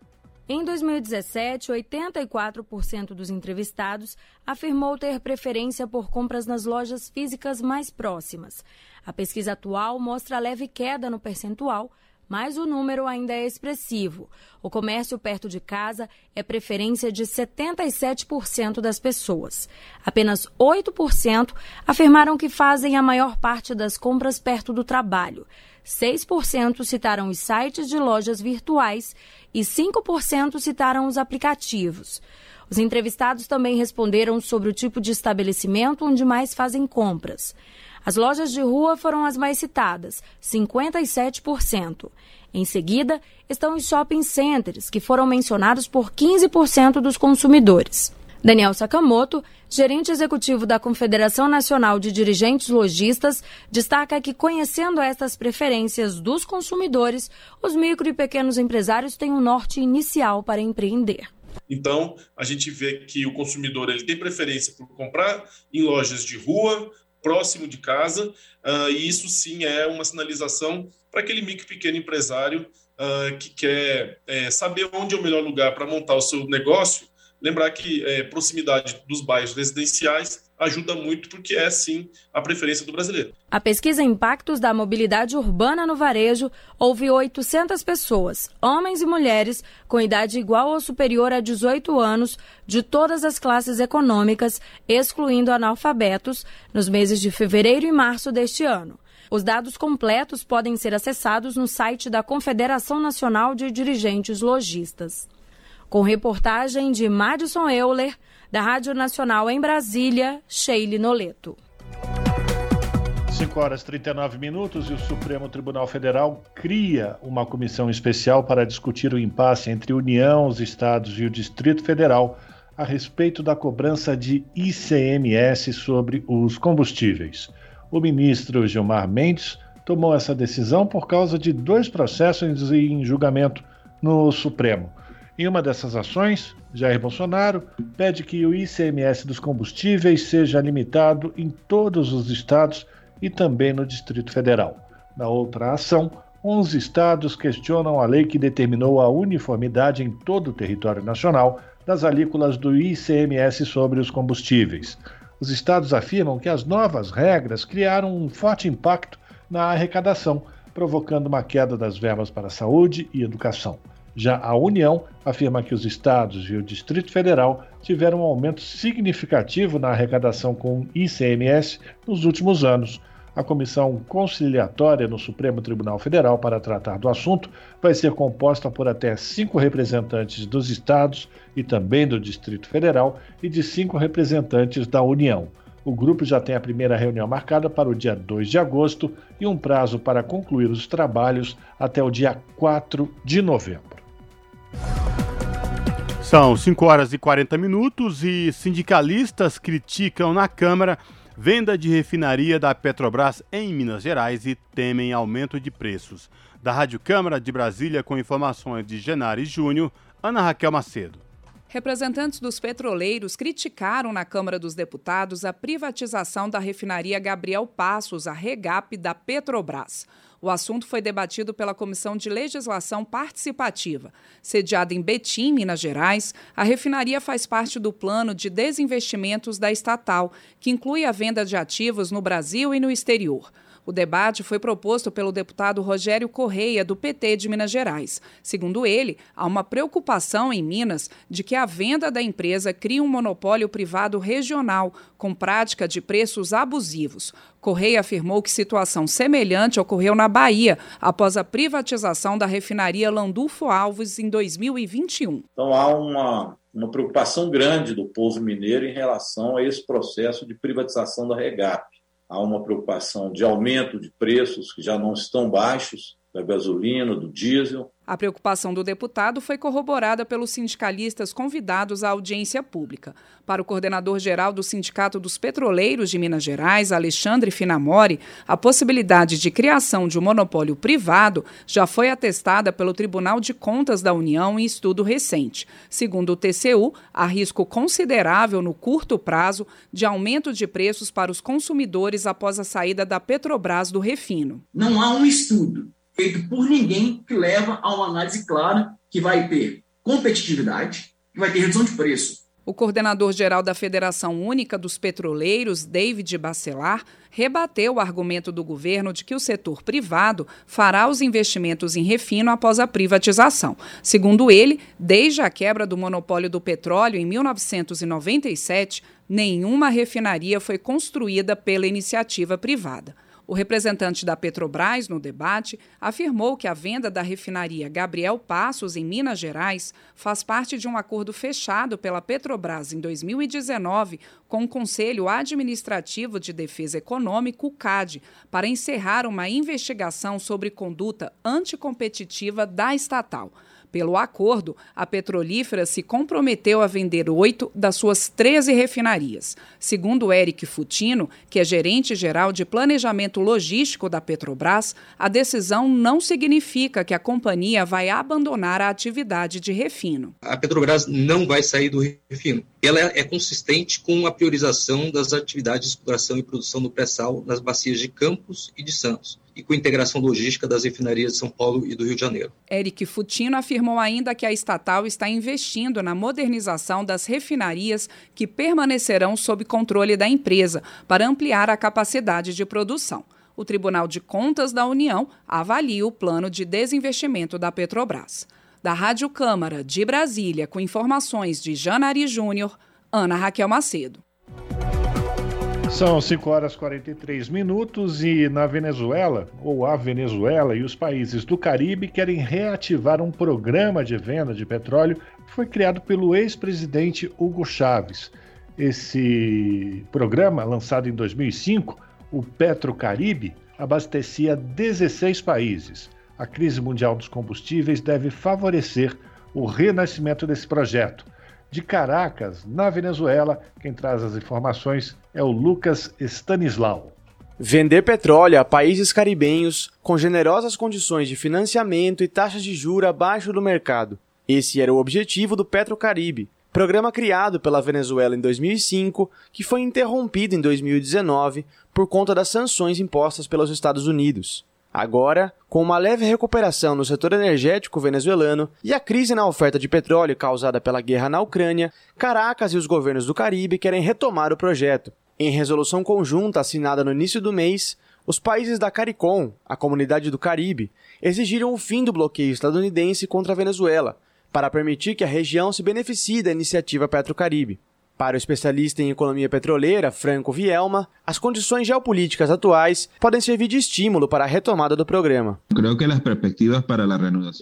Em 2017, 84% dos entrevistados afirmou ter preferência por compras nas lojas físicas mais próximas. A pesquisa atual mostra leve queda no percentual, mas o número ainda é expressivo. O comércio perto de casa é preferência de 77% das pessoas. Apenas 8% afirmaram que fazem a maior parte das compras perto do trabalho. 6% citaram os sites de lojas virtuais e 5% citaram os aplicativos. Os entrevistados também responderam sobre o tipo de estabelecimento onde mais fazem compras. As lojas de rua foram as mais citadas, 57%. Em seguida, estão os shopping centers, que foram mencionados por 15% dos consumidores. Daniel Sakamoto, gerente executivo da Confederação Nacional de Dirigentes Logistas, destaca que, conhecendo estas preferências dos consumidores, os micro e pequenos empresários têm um norte inicial para empreender. Então, a gente vê que o consumidor ele tem preferência por comprar em lojas de rua, próximo de casa, uh, e isso sim é uma sinalização para aquele micro e pequeno empresário uh, que quer é, saber onde é o melhor lugar para montar o seu negócio Lembrar que é, proximidade dos bairros residenciais ajuda muito porque é sim a preferência do brasileiro. A pesquisa Impactos da Mobilidade Urbana no Varejo houve 800 pessoas, homens e mulheres, com idade igual ou superior a 18 anos, de todas as classes econômicas, excluindo analfabetos, nos meses de fevereiro e março deste ano. Os dados completos podem ser acessados no site da Confederação Nacional de Dirigentes Logistas com reportagem de Madison Euler, da Rádio Nacional em Brasília, Sheile Noleto. 5 horas e 39 minutos e o Supremo Tribunal Federal cria uma comissão especial para discutir o impasse entre União, os estados e o Distrito Federal a respeito da cobrança de ICMS sobre os combustíveis. O ministro Gilmar Mendes tomou essa decisão por causa de dois processos em julgamento no Supremo. Em uma dessas ações, Jair Bolsonaro pede que o ICMS dos combustíveis seja limitado em todos os estados e também no Distrito Federal. Na outra ação, 11 estados questionam a lei que determinou a uniformidade em todo o território nacional das alíquotas do ICMS sobre os combustíveis. Os estados afirmam que as novas regras criaram um forte impacto na arrecadação, provocando uma queda das verbas para saúde e educação. Já a União afirma que os estados e o Distrito Federal tiveram um aumento significativo na arrecadação com ICMS nos últimos anos. A comissão conciliatória no Supremo Tribunal Federal para tratar do assunto vai ser composta por até cinco representantes dos estados e também do Distrito Federal e de cinco representantes da União. O grupo já tem a primeira reunião marcada para o dia 2 de agosto e um prazo para concluir os trabalhos até o dia 4 de novembro. São 5 horas e 40 minutos e sindicalistas criticam na Câmara venda de refinaria da Petrobras em Minas Gerais e temem aumento de preços. Da Rádio Câmara de Brasília, com informações de Genari Júnior, Ana Raquel Macedo. Representantes dos petroleiros criticaram na Câmara dos Deputados a privatização da refinaria Gabriel Passos, a Regap da Petrobras. O assunto foi debatido pela Comissão de Legislação Participativa. Sediada em Betim, Minas Gerais, a refinaria faz parte do plano de desinvestimentos da estatal, que inclui a venda de ativos no Brasil e no exterior. O debate foi proposto pelo deputado Rogério Correia, do PT de Minas Gerais. Segundo ele, há uma preocupação em Minas de que a venda da empresa crie um monopólio privado regional, com prática de preços abusivos. Correia afirmou que situação semelhante ocorreu na Bahia, após a privatização da refinaria Landulfo Alves em 2021. Então há uma, uma preocupação grande do povo mineiro em relação a esse processo de privatização da Regap há uma preocupação de aumento de preços que já não estão baixos da gasolina, do diesel. A preocupação do deputado foi corroborada pelos sindicalistas convidados à audiência pública. Para o coordenador-geral do Sindicato dos Petroleiros de Minas Gerais, Alexandre Finamori, a possibilidade de criação de um monopólio privado já foi atestada pelo Tribunal de Contas da União em estudo recente. Segundo o TCU, há risco considerável no curto prazo de aumento de preços para os consumidores após a saída da Petrobras do refino. Não há um estudo feito por ninguém que leva a uma análise clara que vai ter competitividade, que vai ter redução de preço. O coordenador-geral da Federação Única dos Petroleiros, David Bacelar, rebateu o argumento do governo de que o setor privado fará os investimentos em refino após a privatização. Segundo ele, desde a quebra do monopólio do petróleo em 1997, nenhuma refinaria foi construída pela iniciativa privada. O representante da Petrobras, no debate, afirmou que a venda da refinaria Gabriel Passos, em Minas Gerais, faz parte de um acordo fechado pela Petrobras em 2019 com o Conselho Administrativo de Defesa Econômica, o CAD, para encerrar uma investigação sobre conduta anticompetitiva da estatal. Pelo acordo, a petrolífera se comprometeu a vender oito das suas 13 refinarias. Segundo Eric Futino, que é gerente geral de planejamento logístico da Petrobras, a decisão não significa que a companhia vai abandonar a atividade de refino. A Petrobras não vai sair do refino. Ela é consistente com a priorização das atividades de exploração e produção do pré-sal nas bacias de Campos e de Santos e com integração logística das refinarias de São Paulo e do Rio de Janeiro. Eric Futino afirmou ainda que a estatal está investindo na modernização das refinarias que permanecerão sob controle da empresa para ampliar a capacidade de produção. O Tribunal de Contas da União avalia o plano de desinvestimento da Petrobras. Da Rádio Câmara de Brasília, com informações de Janari Júnior, Ana Raquel Macedo. São 5 horas e 43 minutos e na Venezuela, ou a Venezuela e os países do Caribe querem reativar um programa de venda de petróleo que foi criado pelo ex-presidente Hugo Chávez. Esse programa, lançado em 2005, o Petrocaribe, abastecia 16 países. A crise mundial dos combustíveis deve favorecer o renascimento desse projeto. De Caracas, na Venezuela, quem traz as informações é o Lucas Stanislau. Vender petróleo a países caribenhos com generosas condições de financiamento e taxas de juros abaixo do mercado. Esse era o objetivo do Petrocaribe, programa criado pela Venezuela em 2005, que foi interrompido em 2019 por conta das sanções impostas pelos Estados Unidos. Agora, com uma leve recuperação no setor energético venezuelano e a crise na oferta de petróleo causada pela guerra na Ucrânia, Caracas e os governos do Caribe querem retomar o projeto. Em resolução conjunta assinada no início do mês, os países da CARICOM, a Comunidade do Caribe, exigiram o fim do bloqueio estadunidense contra a Venezuela, para permitir que a região se beneficie da iniciativa Petrocaribe. Para o especialista em economia petroleira, Franco Vielma, as condições geopolíticas atuais podem servir de estímulo para a retomada do programa.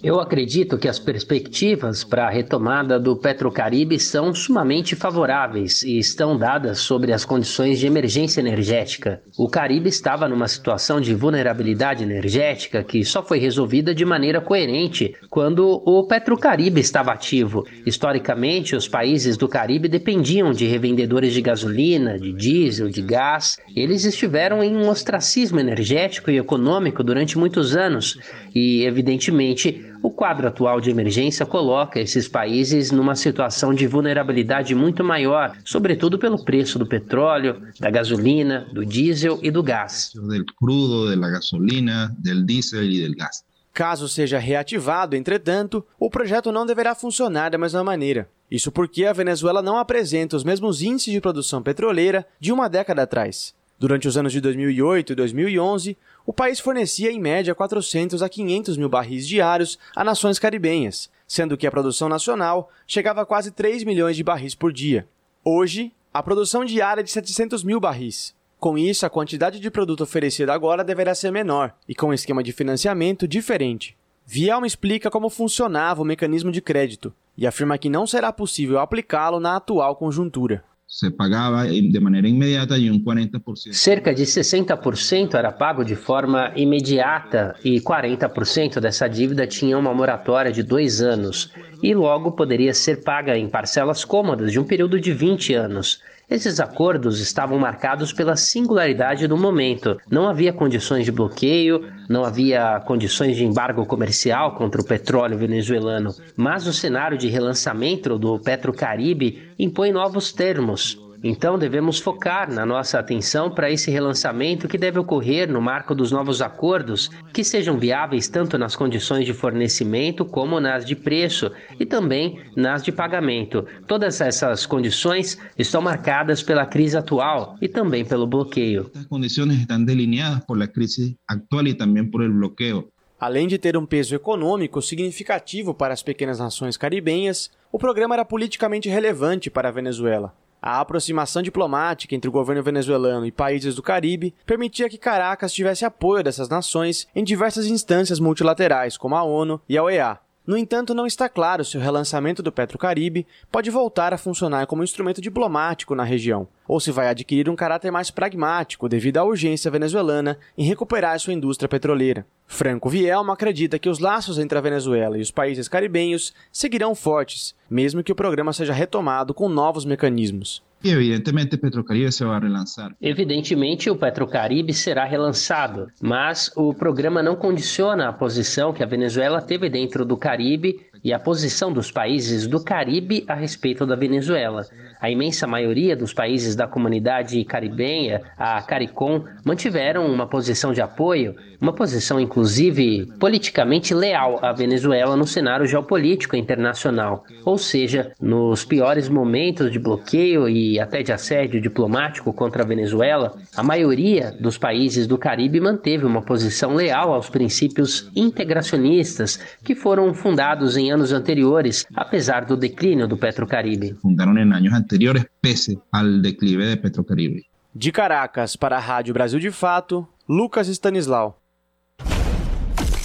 Eu acredito que as perspectivas para a retomada do Petrocaribe são sumamente favoráveis e estão dadas sobre as condições de emergência energética. O Caribe estava numa situação de vulnerabilidade energética que só foi resolvida de maneira coerente quando o Petrocaribe estava ativo. Historicamente, os países do Caribe dependiam de revendedores de gasolina, de diesel, de gás. Eles estiveram em um ostracismo energético e econômico durante muitos anos e, evidentemente, o quadro atual de emergência coloca esses países numa situação de vulnerabilidade muito maior, sobretudo pelo preço do petróleo, da gasolina, do diesel e do gás. Do crudo, da gasolina, diesel e gás. Caso seja reativado, entretanto, o projeto não deverá funcionar da mesma maneira. Isso porque a Venezuela não apresenta os mesmos índices de produção petroleira de uma década atrás. Durante os anos de 2008 e 2011, o país fornecia em média 400 a 500 mil barris diários a nações caribenhas, sendo que a produção nacional chegava a quase 3 milhões de barris por dia. Hoje, a produção diária é de 700 mil barris, com isso, a quantidade de produto oferecida agora deverá ser menor e com um esquema de financiamento diferente. Vielma explica como funcionava o mecanismo de crédito e afirma que não será possível aplicá-lo na atual conjuntura. Se pagava de maneira imediata e um 40%. Cerca de 60% era pago de forma imediata e 40% dessa dívida tinha uma moratória de dois anos e logo poderia ser paga em parcelas cômodas de um período de 20 anos. Esses acordos estavam marcados pela singularidade do momento. Não havia condições de bloqueio, não havia condições de embargo comercial contra o petróleo venezuelano, mas o cenário de relançamento do Petrocaribe impõe novos termos. Então devemos focar na nossa atenção para esse relançamento que deve ocorrer no marco dos novos acordos, que sejam viáveis tanto nas condições de fornecimento como nas de preço e também nas de pagamento. Todas essas condições estão marcadas pela crise atual e também pelo bloqueio. Condições estão delineadas por e também por el bloqueio. Além de ter um peso econômico significativo para as pequenas nações caribenhas, o programa era politicamente relevante para a Venezuela. A aproximação diplomática entre o governo venezuelano e países do Caribe permitia que Caracas tivesse apoio dessas nações em diversas instâncias multilaterais, como a ONU e a OEA. No entanto, não está claro se o relançamento do Petrocaribe pode voltar a funcionar como instrumento diplomático na região, ou se vai adquirir um caráter mais pragmático devido à urgência venezuelana em recuperar sua indústria petroleira. Franco Vielma acredita que os laços entre a Venezuela e os países caribenhos seguirão fortes, mesmo que o programa seja retomado com novos mecanismos. E evidentemente o Petrocaribe se vai relançar. Evidentemente o Petrocaribe será relançado, mas o programa não condiciona a posição que a Venezuela teve dentro do Caribe e a posição dos países do Caribe a respeito da Venezuela. A imensa maioria dos países da comunidade caribenha, a CARICOM, mantiveram uma posição de apoio, uma posição inclusive politicamente leal à Venezuela no cenário geopolítico internacional. Ou seja, nos piores momentos de bloqueio e até de assédio diplomático contra a Venezuela, a maioria dos países do Caribe manteve uma posição leal aos princípios integracionistas que foram fundados em anos anteriores, apesar do declínio do Petrocaribe. Fundaram em anos anteriores, pese ao declive de Petrocaribe. De Caracas para a Rádio Brasil de Fato, Lucas Stanislau.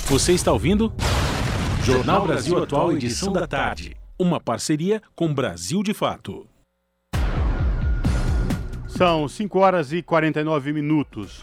Você está ouvindo? Jornal Brasil Atual, edição da tarde. Uma parceria com Brasil de Fato. São 5 horas e 49 minutos.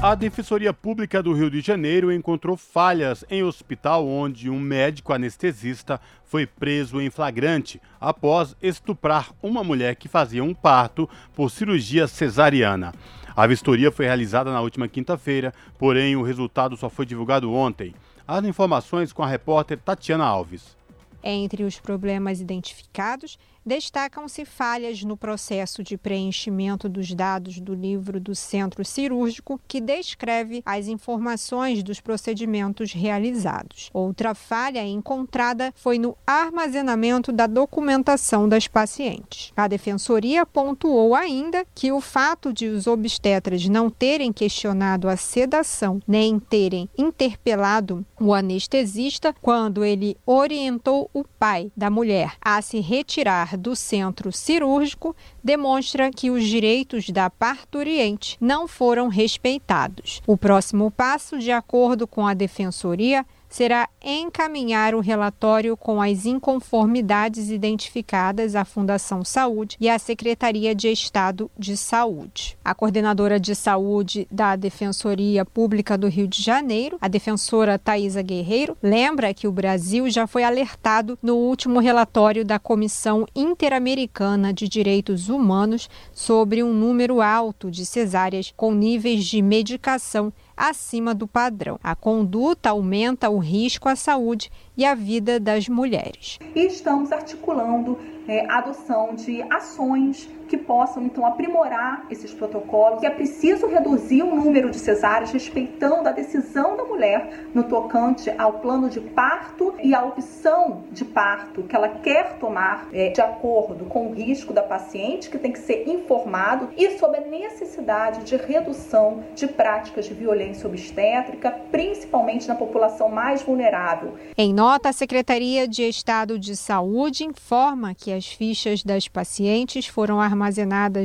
A Defensoria Pública do Rio de Janeiro encontrou falhas em hospital onde um médico anestesista foi preso em flagrante após estuprar uma mulher que fazia um parto por cirurgia cesariana. A vistoria foi realizada na última quinta-feira, porém o resultado só foi divulgado ontem. As informações com a repórter Tatiana Alves. Entre os problemas identificados destacam-se falhas no processo de preenchimento dos dados do livro do centro cirúrgico, que descreve as informações dos procedimentos realizados. Outra falha encontrada foi no armazenamento da documentação das pacientes. A defensoria pontuou ainda que o fato de os obstetras não terem questionado a sedação nem terem interpelado o anestesista quando ele orientou o pai da mulher a se retirar do centro cirúrgico demonstra que os direitos da parturiente não foram respeitados. O próximo passo, de acordo com a Defensoria, será encaminhar o relatório com as inconformidades identificadas à Fundação Saúde e à Secretaria de Estado de Saúde. A coordenadora de saúde da Defensoria Pública do Rio de Janeiro, a defensora Thaisa Guerreiro, lembra que o Brasil já foi alertado no último relatório da Comissão Interamericana de Direitos Humanos sobre um número alto de cesáreas com níveis de medicação acima do padrão. A conduta aumenta o risco à saúde e à vida das mulheres. E estamos articulando é, a adoção de ações que possam então aprimorar esses protocolos. É preciso reduzir o número de cesáreas, respeitando a decisão da mulher no tocante ao plano de parto e a opção de parto que ela quer tomar é, de acordo com o risco da paciente, que tem que ser informado, e sobre a necessidade de redução de práticas de violência obstétrica, principalmente na população mais vulnerável. Em nota, a Secretaria de Estado de Saúde informa que as fichas das pacientes foram armazenadas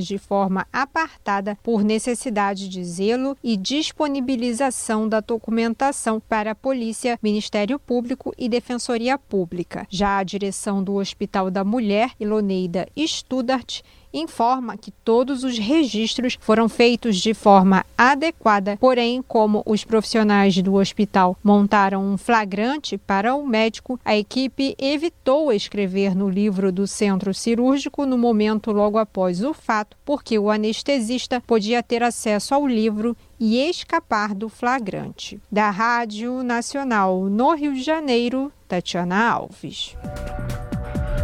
de forma apartada por necessidade de zelo e disponibilização da documentação para a Polícia, Ministério Público e Defensoria Pública. Já a direção do Hospital da Mulher, Iloneida Studart, informa que todos os registros foram feitos de forma adequada, porém, como os profissionais do hospital montaram um flagrante para o médico, a equipe evitou escrever no livro do centro cirúrgico no momento logo após o fato, porque o anestesista podia ter acesso ao livro e escapar do flagrante. Da Rádio Nacional no Rio de Janeiro, Tatiana Alves.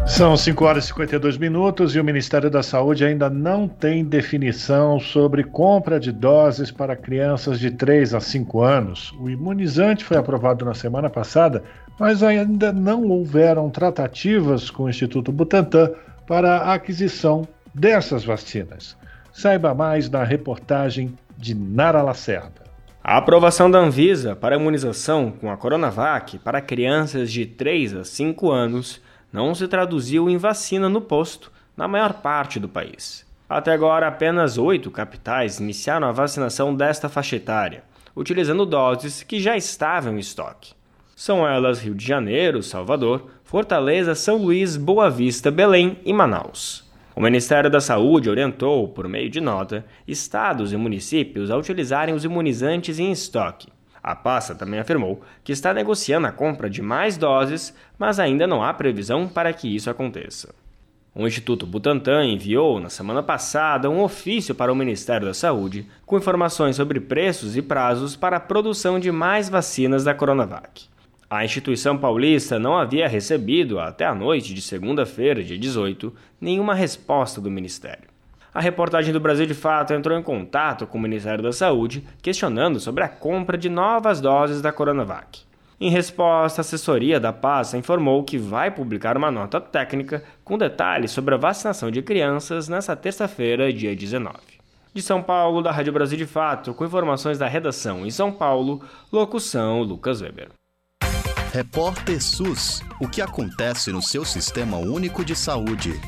São 5 horas e 52 minutos e o Ministério da Saúde ainda não tem definição sobre compra de doses para crianças de 3 a 5 anos. O imunizante foi aprovado na semana passada, mas ainda não houveram tratativas com o Instituto Butantan para a aquisição dessas vacinas. Saiba mais na reportagem de Nara Lacerda. A aprovação da Anvisa para a imunização com a Coronavac para crianças de 3 a 5 anos não se traduziu em vacina no posto na maior parte do país. Até agora, apenas oito capitais iniciaram a vacinação desta faixa etária, utilizando doses que já estavam em estoque. São elas Rio de Janeiro, Salvador, Fortaleza, São Luís, Boa Vista, Belém e Manaus. O Ministério da Saúde orientou, por meio de nota, estados e municípios a utilizarem os imunizantes em estoque, a pasta também afirmou que está negociando a compra de mais doses, mas ainda não há previsão para que isso aconteça. O Instituto Butantan enviou, na semana passada, um ofício para o Ministério da Saúde com informações sobre preços e prazos para a produção de mais vacinas da Coronavac. A instituição paulista não havia recebido, até a noite de segunda-feira, dia 18, nenhuma resposta do Ministério. A reportagem do Brasil de Fato entrou em contato com o Ministério da Saúde, questionando sobre a compra de novas doses da Coronavac. Em resposta, a assessoria da pasta informou que vai publicar uma nota técnica com detalhes sobre a vacinação de crianças nesta terça-feira, dia 19. De São Paulo, da Rádio Brasil de Fato, com informações da redação em São Paulo, locução Lucas Weber. Repórter SUS: O que acontece no seu sistema único de saúde?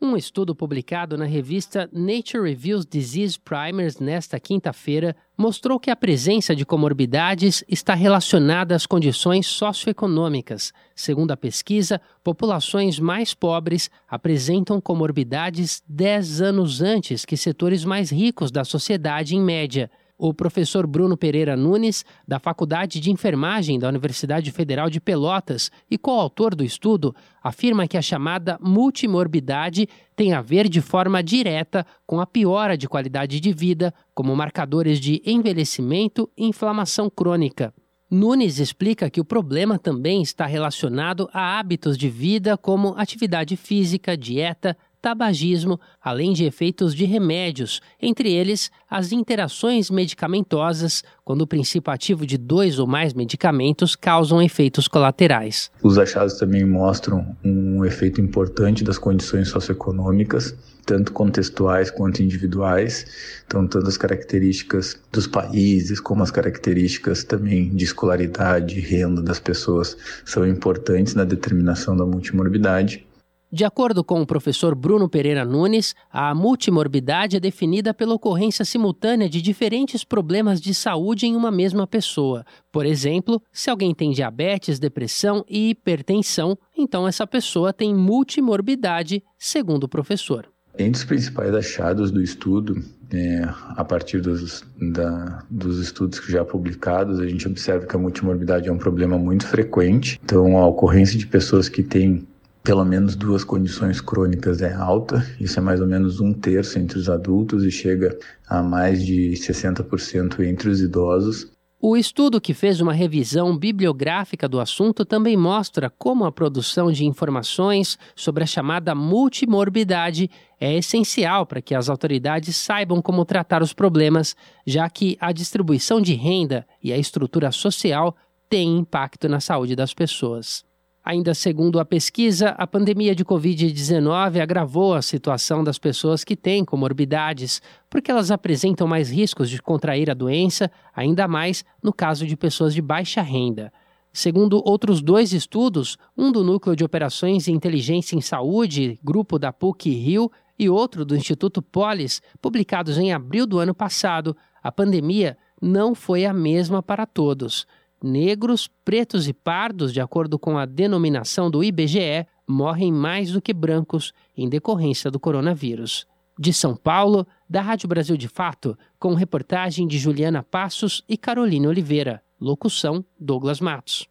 Um estudo publicado na revista Nature Reviews Disease Primers nesta quinta-feira mostrou que a presença de comorbidades está relacionada às condições socioeconômicas. Segundo a pesquisa, populações mais pobres apresentam comorbidades 10 anos antes que setores mais ricos da sociedade em média. O professor Bruno Pereira Nunes, da Faculdade de Enfermagem da Universidade Federal de Pelotas e coautor do estudo, afirma que a chamada multimorbidade tem a ver de forma direta com a piora de qualidade de vida, como marcadores de envelhecimento e inflamação crônica. Nunes explica que o problema também está relacionado a hábitos de vida como atividade física, dieta, tabagismo, além de efeitos de remédios, entre eles as interações medicamentosas, quando o princípio ativo de dois ou mais medicamentos causam efeitos colaterais. Os achados também mostram um efeito importante das condições socioeconômicas, tanto contextuais quanto individuais, então tanto as características dos países como as características também de escolaridade renda das pessoas são importantes na determinação da multimorbidade. De acordo com o professor Bruno Pereira Nunes, a multimorbidade é definida pela ocorrência simultânea de diferentes problemas de saúde em uma mesma pessoa. Por exemplo, se alguém tem diabetes, depressão e hipertensão, então essa pessoa tem multimorbidade, segundo o professor. Entre os principais achados do estudo, é, a partir dos, da, dos estudos já publicados, a gente observa que a multimorbidade é um problema muito frequente. Então, a ocorrência de pessoas que têm pelo menos duas condições crônicas é alta, isso é mais ou menos um terço entre os adultos e chega a mais de 60% entre os idosos. O estudo que fez uma revisão bibliográfica do assunto também mostra como a produção de informações sobre a chamada multimorbidade é essencial para que as autoridades saibam como tratar os problemas, já que a distribuição de renda e a estrutura social têm impacto na saúde das pessoas. Ainda segundo a pesquisa, a pandemia de Covid-19 agravou a situação das pessoas que têm comorbidades, porque elas apresentam mais riscos de contrair a doença, ainda mais no caso de pessoas de baixa renda. Segundo outros dois estudos, um do Núcleo de Operações e Inteligência em Saúde, grupo da PUC Rio, e outro do Instituto Polis, publicados em abril do ano passado, a pandemia não foi a mesma para todos. Negros, pretos e pardos, de acordo com a denominação do IBGE, morrem mais do que brancos em decorrência do coronavírus. De São Paulo, da Rádio Brasil de Fato, com reportagem de Juliana Passos e Carolina Oliveira. Locução: Douglas Matos.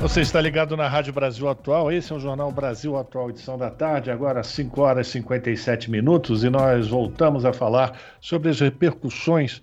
Você está ligado na Rádio Brasil Atual, esse é o Jornal Brasil Atual, edição da tarde, agora 5 horas e 57 minutos, e nós voltamos a falar sobre as repercussões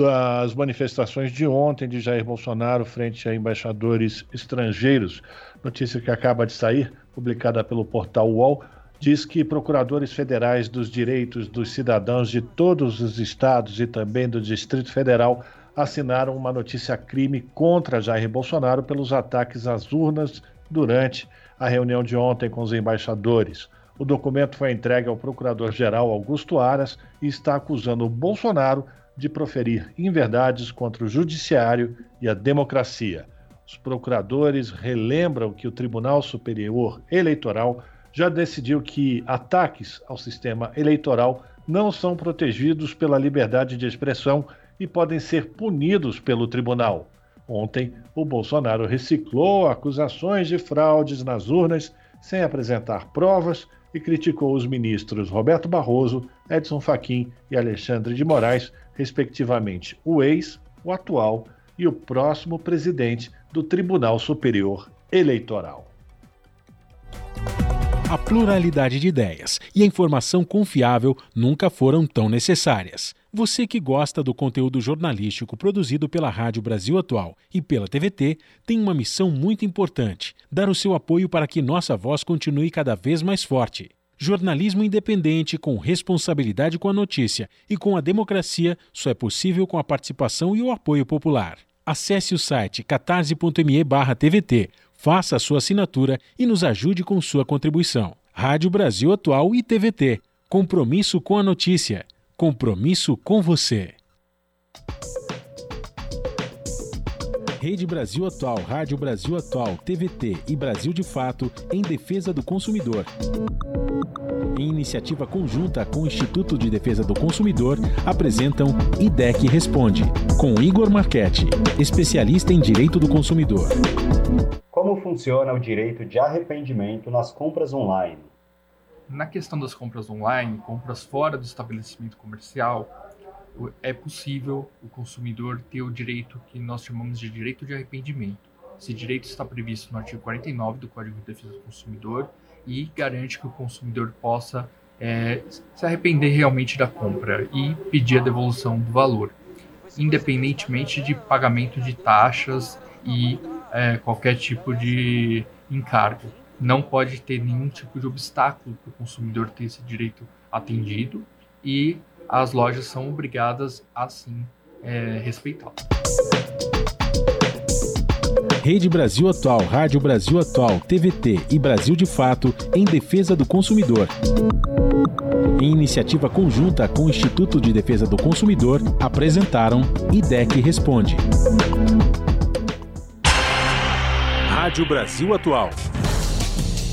das manifestações de ontem de Jair Bolsonaro frente a embaixadores estrangeiros. Notícia que acaba de sair, publicada pelo portal UOL, diz que procuradores federais dos direitos dos cidadãos de todos os estados e também do Distrito Federal assinaram uma notícia crime contra Jair Bolsonaro pelos ataques às urnas durante a reunião de ontem com os embaixadores. O documento foi entregue ao procurador-geral Augusto Aras e está acusando o Bolsonaro de proferir inverdades contra o judiciário e a democracia. Os procuradores relembram que o Tribunal Superior Eleitoral já decidiu que ataques ao sistema eleitoral não são protegidos pela liberdade de expressão e podem ser punidos pelo tribunal. Ontem, o Bolsonaro reciclou acusações de fraudes nas urnas sem apresentar provas e criticou os ministros Roberto Barroso, Edson Fachin e Alexandre de Moraes respectivamente, o ex, o atual e o próximo presidente do Tribunal Superior Eleitoral. A pluralidade de ideias e a informação confiável nunca foram tão necessárias. Você que gosta do conteúdo jornalístico produzido pela Rádio Brasil Atual e pela TVT tem uma missão muito importante: dar o seu apoio para que nossa voz continue cada vez mais forte. Jornalismo independente, com responsabilidade com a notícia e com a democracia, só é possível com a participação e o apoio popular. Acesse o site catarse.me/tvt, faça a sua assinatura e nos ajude com sua contribuição. Rádio Brasil Atual e TVT. Compromisso com a notícia. Compromisso com você. Rede Brasil Atual, Rádio Brasil Atual, TVT e Brasil de Fato em defesa do consumidor. Em iniciativa conjunta com o Instituto de Defesa do Consumidor, apresentam IDEC Responde, com Igor Marchetti, especialista em direito do consumidor. Como funciona o direito de arrependimento nas compras online? Na questão das compras online, compras fora do estabelecimento comercial, é possível o consumidor ter o direito que nós chamamos de direito de arrependimento. Esse direito está previsto no artigo 49 do Código de Defesa do Consumidor e garante que o consumidor possa é, se arrepender realmente da compra e pedir a devolução do valor. independentemente de pagamento de taxas e é, qualquer tipo de encargo. Não pode ter nenhum tipo de obstáculo para o consumidor ter esse direito atendido e as lojas são obrigadas a sim é, respeitá-lo. Rede Brasil Atual, Rádio Brasil Atual, TVT e Brasil de Fato em defesa do consumidor. Em iniciativa conjunta com o Instituto de Defesa do Consumidor, apresentaram IDEC Responde. Rádio Brasil Atual.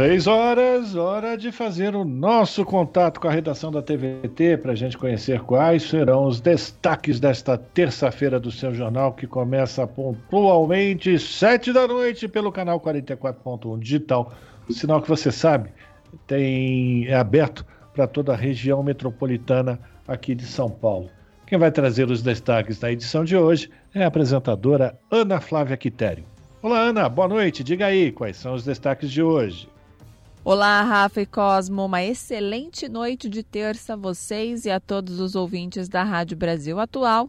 Seis horas, hora de fazer o nosso contato com a redação da TVT para a gente conhecer quais serão os destaques desta terça-feira do seu jornal, que começa pontualmente sete da noite pelo canal 44.1 digital. O sinal que você sabe tem é aberto para toda a região metropolitana aqui de São Paulo. Quem vai trazer os destaques da edição de hoje é a apresentadora Ana Flávia Quitério. Olá, Ana, boa noite. Diga aí quais são os destaques de hoje. Olá, Rafa e Cosmo. Uma excelente noite de terça a vocês e a todos os ouvintes da Rádio Brasil Atual.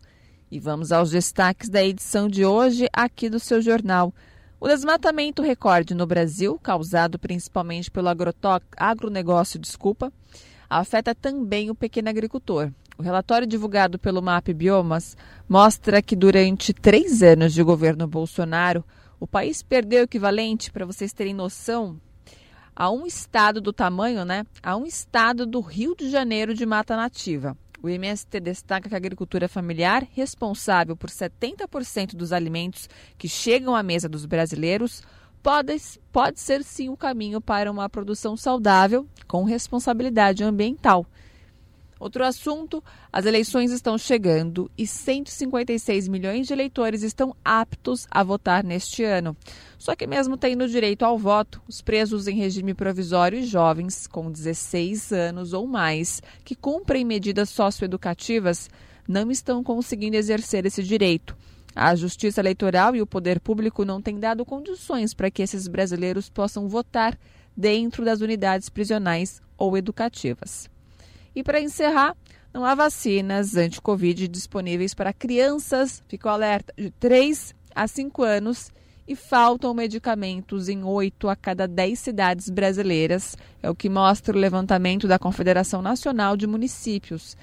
E vamos aos destaques da edição de hoje aqui do seu jornal. O desmatamento recorde no Brasil, causado principalmente pelo agronegócio, desculpa, afeta também o pequeno agricultor. O relatório divulgado pelo MAP Biomas mostra que durante três anos de governo Bolsonaro, o país perdeu o equivalente, para vocês terem noção, a um estado do tamanho, né? A um estado do Rio de Janeiro de mata nativa. O MST destaca que a agricultura familiar, responsável por 70% dos alimentos que chegam à mesa dos brasileiros, pode, pode ser sim o caminho para uma produção saudável com responsabilidade ambiental. Outro assunto: as eleições estão chegando e 156 milhões de eleitores estão aptos a votar neste ano. Só que, mesmo tendo direito ao voto, os presos em regime provisório e jovens com 16 anos ou mais que cumprem medidas socioeducativas não estão conseguindo exercer esse direito. A Justiça Eleitoral e o Poder Público não têm dado condições para que esses brasileiros possam votar dentro das unidades prisionais ou educativas. E para encerrar, não há vacinas anti-Covid disponíveis para crianças, ficou alerta, de 3 a 5 anos e faltam medicamentos em 8 a cada 10 cidades brasileiras, é o que mostra o levantamento da Confederação Nacional de Municípios.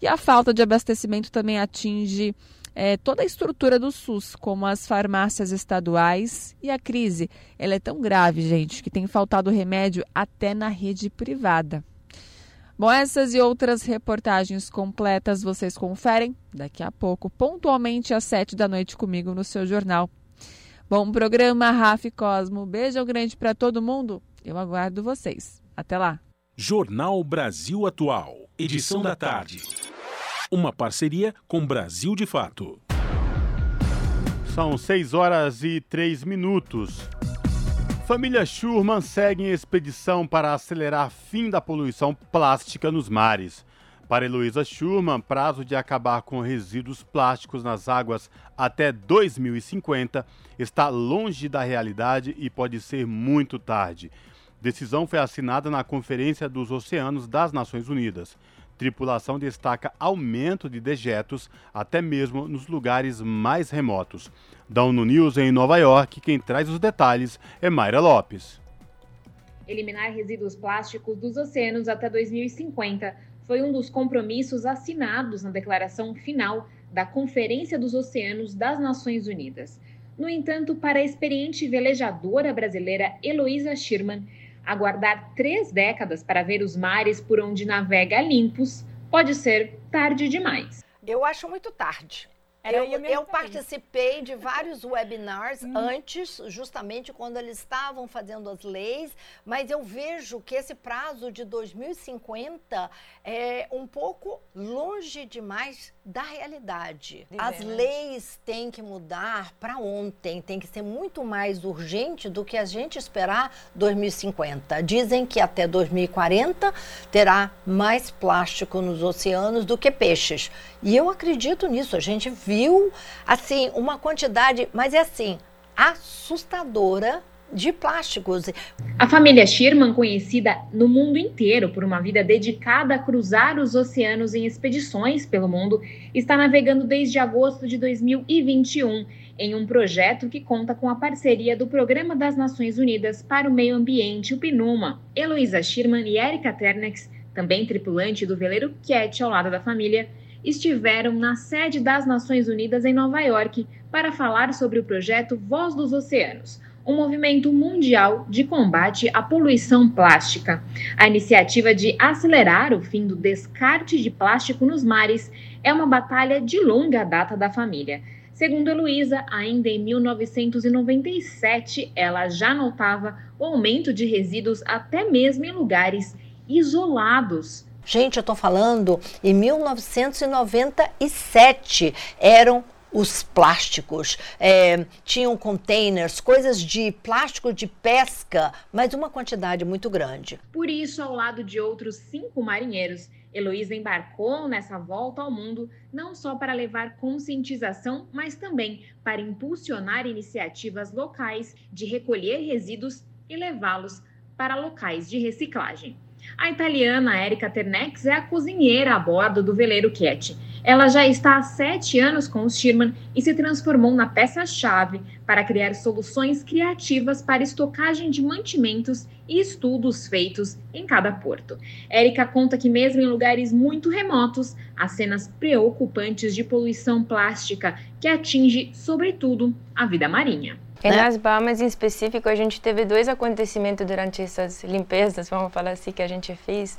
E a falta de abastecimento também atinge é, toda a estrutura do SUS, como as farmácias estaduais. E a crise ela é tão grave, gente, que tem faltado remédio até na rede privada. Bom, essas e outras reportagens completas vocês conferem daqui a pouco, pontualmente às sete da noite comigo no seu jornal. Bom programa, Rafa Cosmo. Beijo grande para todo mundo. Eu aguardo vocês. Até lá. Jornal Brasil Atual, edição da tarde. Uma parceria com Brasil de Fato. São seis horas e três minutos. Família Schurman segue em expedição para acelerar fim da poluição plástica nos mares. Para Heloísa Schurman, prazo de acabar com resíduos plásticos nas águas até 2050 está longe da realidade e pode ser muito tarde. Decisão foi assinada na Conferência dos Oceanos das Nações Unidas. Tripulação destaca aumento de dejetos até mesmo nos lugares mais remotos. Da ONU News em Nova York, quem traz os detalhes é Mayra Lopes. Eliminar resíduos plásticos dos oceanos até 2050 foi um dos compromissos assinados na declaração final da Conferência dos Oceanos das Nações Unidas. No entanto, para a experiente velejadora brasileira Heloísa Schirman, aguardar três décadas para ver os mares por onde navega limpos pode ser tarde demais. Eu acho muito tarde. Eu, eu, participei de vários webinars hum. antes, justamente quando eles estavam fazendo as leis, mas eu vejo que esse prazo de 2050 é um pouco longe demais da realidade. De as né? leis têm que mudar para ontem, tem que ser muito mais urgente do que a gente esperar 2050. Dizem que até 2040 terá mais plástico nos oceanos do que peixes. E eu acredito nisso. A gente viu, assim, uma quantidade, mas é assim, assustadora de plásticos. A família Sherman, conhecida no mundo inteiro por uma vida dedicada a cruzar os oceanos em expedições pelo mundo, está navegando desde agosto de 2021 em um projeto que conta com a parceria do Programa das Nações Unidas para o Meio Ambiente, o PNUMA. Heloísa Sherman e Erika Ternex, também tripulante do veleiro Cat ao lado da família, estiveram na sede das Nações Unidas em Nova York para falar sobre o projeto Voz dos Oceanos, um movimento mundial de combate à poluição plástica. A iniciativa de acelerar o fim do descarte de plástico nos mares é uma batalha de longa data da família. Segundo Heloísa, ainda em 1997, ela já notava o aumento de resíduos até mesmo em lugares isolados Gente, eu estou falando em 1997 eram os plásticos, é, tinham containers, coisas de plástico de pesca, mas uma quantidade muito grande. Por isso, ao lado de outros cinco marinheiros, Heloísa embarcou nessa volta ao mundo não só para levar conscientização, mas também para impulsionar iniciativas locais de recolher resíduos e levá-los para locais de reciclagem. A italiana Erika Ternex é a cozinheira a bordo do veleiro Cat. Ela já está há sete anos com os Sherman e se transformou na peça-chave para criar soluções criativas para estocagem de mantimentos e estudos feitos em cada porto. Érica conta que, mesmo em lugares muito remotos, há cenas preocupantes de poluição plástica que atinge, sobretudo, a vida marinha. E né? nas Bahamas, em específico, a gente teve dois acontecimentos durante essas limpezas, vamos falar assim, que a gente fez.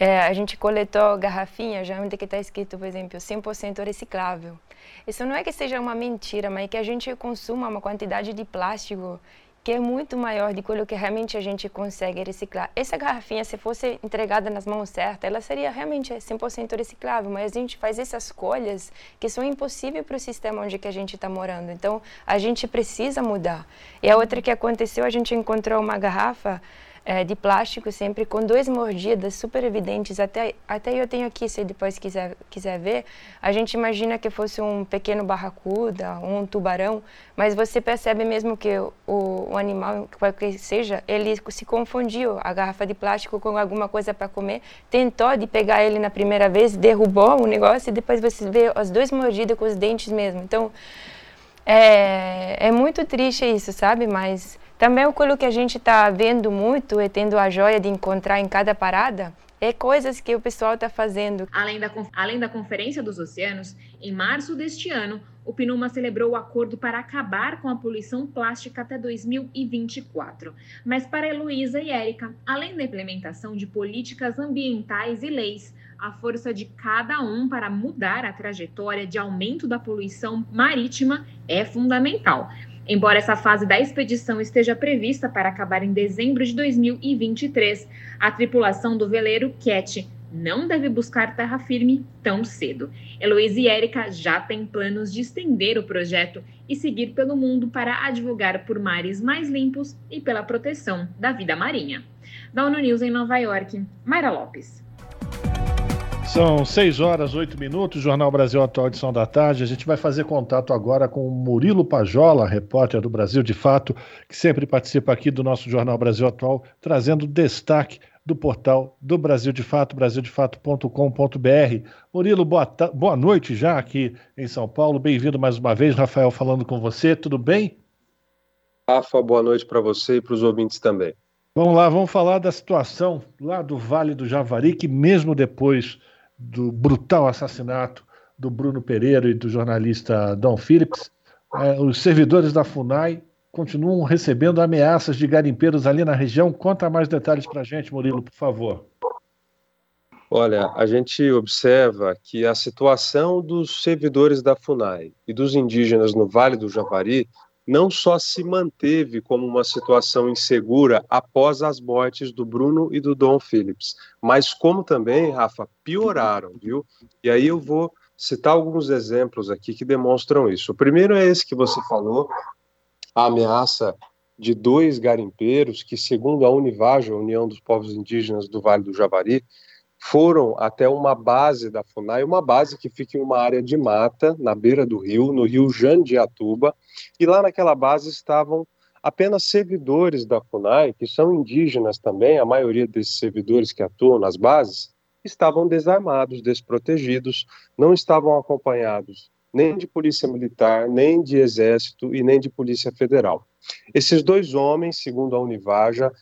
É, a gente coletou garrafinhas já onde está escrito, por exemplo, 100% reciclável. Isso não é que seja uma mentira, mas é que a gente consuma uma quantidade de plástico que é muito maior do que realmente a gente consegue reciclar. Essa garrafinha, se fosse entregada nas mãos certas, ela seria realmente 100% reciclável, mas a gente faz essas escolhas que são impossíveis para o sistema onde que a gente está morando. Então, a gente precisa mudar. E a outra que aconteceu, a gente encontrou uma garrafa é, de plástico sempre com duas mordidas super evidentes. Até, até eu tenho aqui, se depois quiser, quiser ver. A gente imagina que fosse um pequeno barracuda, um tubarão, mas você percebe mesmo que o, o animal, qualquer seja, ele se confundiu a garrafa de plástico com alguma coisa para comer, tentou de pegar ele na primeira vez, derrubou o negócio e depois você vê as duas mordidas com os dentes mesmo. Então, é, é muito triste isso, sabe? Mas também aquilo que a gente está vendo muito e tendo a joia de encontrar em cada parada é coisas que o pessoal está fazendo. Além da, além da Conferência dos Oceanos, em março deste ano, o PNUMA celebrou o acordo para acabar com a poluição plástica até 2024. Mas para Heloísa e Érica, além da implementação de políticas ambientais e leis, a força de cada um para mudar a trajetória de aumento da poluição marítima é fundamental. Embora essa fase da expedição esteja prevista para acabar em dezembro de 2023, a tripulação do veleiro Cat não deve buscar terra firme tão cedo. Heloísa e Érica já têm planos de estender o projeto e seguir pelo mundo para advogar por mares mais limpos e pela proteção da vida marinha. Da ONU News em Nova York, Mayra Lopes. São 6 horas, 8 minutos, Jornal Brasil Atual, edição da tarde. A gente vai fazer contato agora com o Murilo Pajola, repórter do Brasil de Fato, que sempre participa aqui do nosso Jornal Brasil Atual, trazendo destaque do portal do Brasil de Fato, brasildefato.com.br. Murilo, boa, boa noite já aqui em São Paulo. Bem-vindo mais uma vez. Rafael falando com você, tudo bem? Rafa, boa noite para você e para os ouvintes também. Vamos lá, vamos falar da situação lá do Vale do Javari, que mesmo depois do brutal assassinato do Bruno Pereira e do jornalista Dom Phillips, é, os servidores da FUNAI continuam recebendo ameaças de garimpeiros ali na região. Conta mais detalhes para a gente, Murilo, por favor. Olha, a gente observa que a situação dos servidores da FUNAI e dos indígenas no Vale do Javari não só se manteve como uma situação insegura após as mortes do Bruno e do Dom Phillips, mas como também, Rafa, pioraram, viu? E aí eu vou citar alguns exemplos aqui que demonstram isso. O primeiro é esse que você falou, a ameaça de dois garimpeiros que, segundo a Univaja, a União dos Povos Indígenas do Vale do Javari, foram até uma base da FUNAI, uma base que fica em uma área de mata, na beira do rio, no rio Jandiatuba, e lá naquela base estavam apenas servidores da FUNAI, que são indígenas também, a maioria desses servidores que atuam nas bases, estavam desarmados, desprotegidos, não estavam acompanhados nem de polícia militar, nem de exército e nem de polícia federal. Esses dois homens, segundo a Univaja,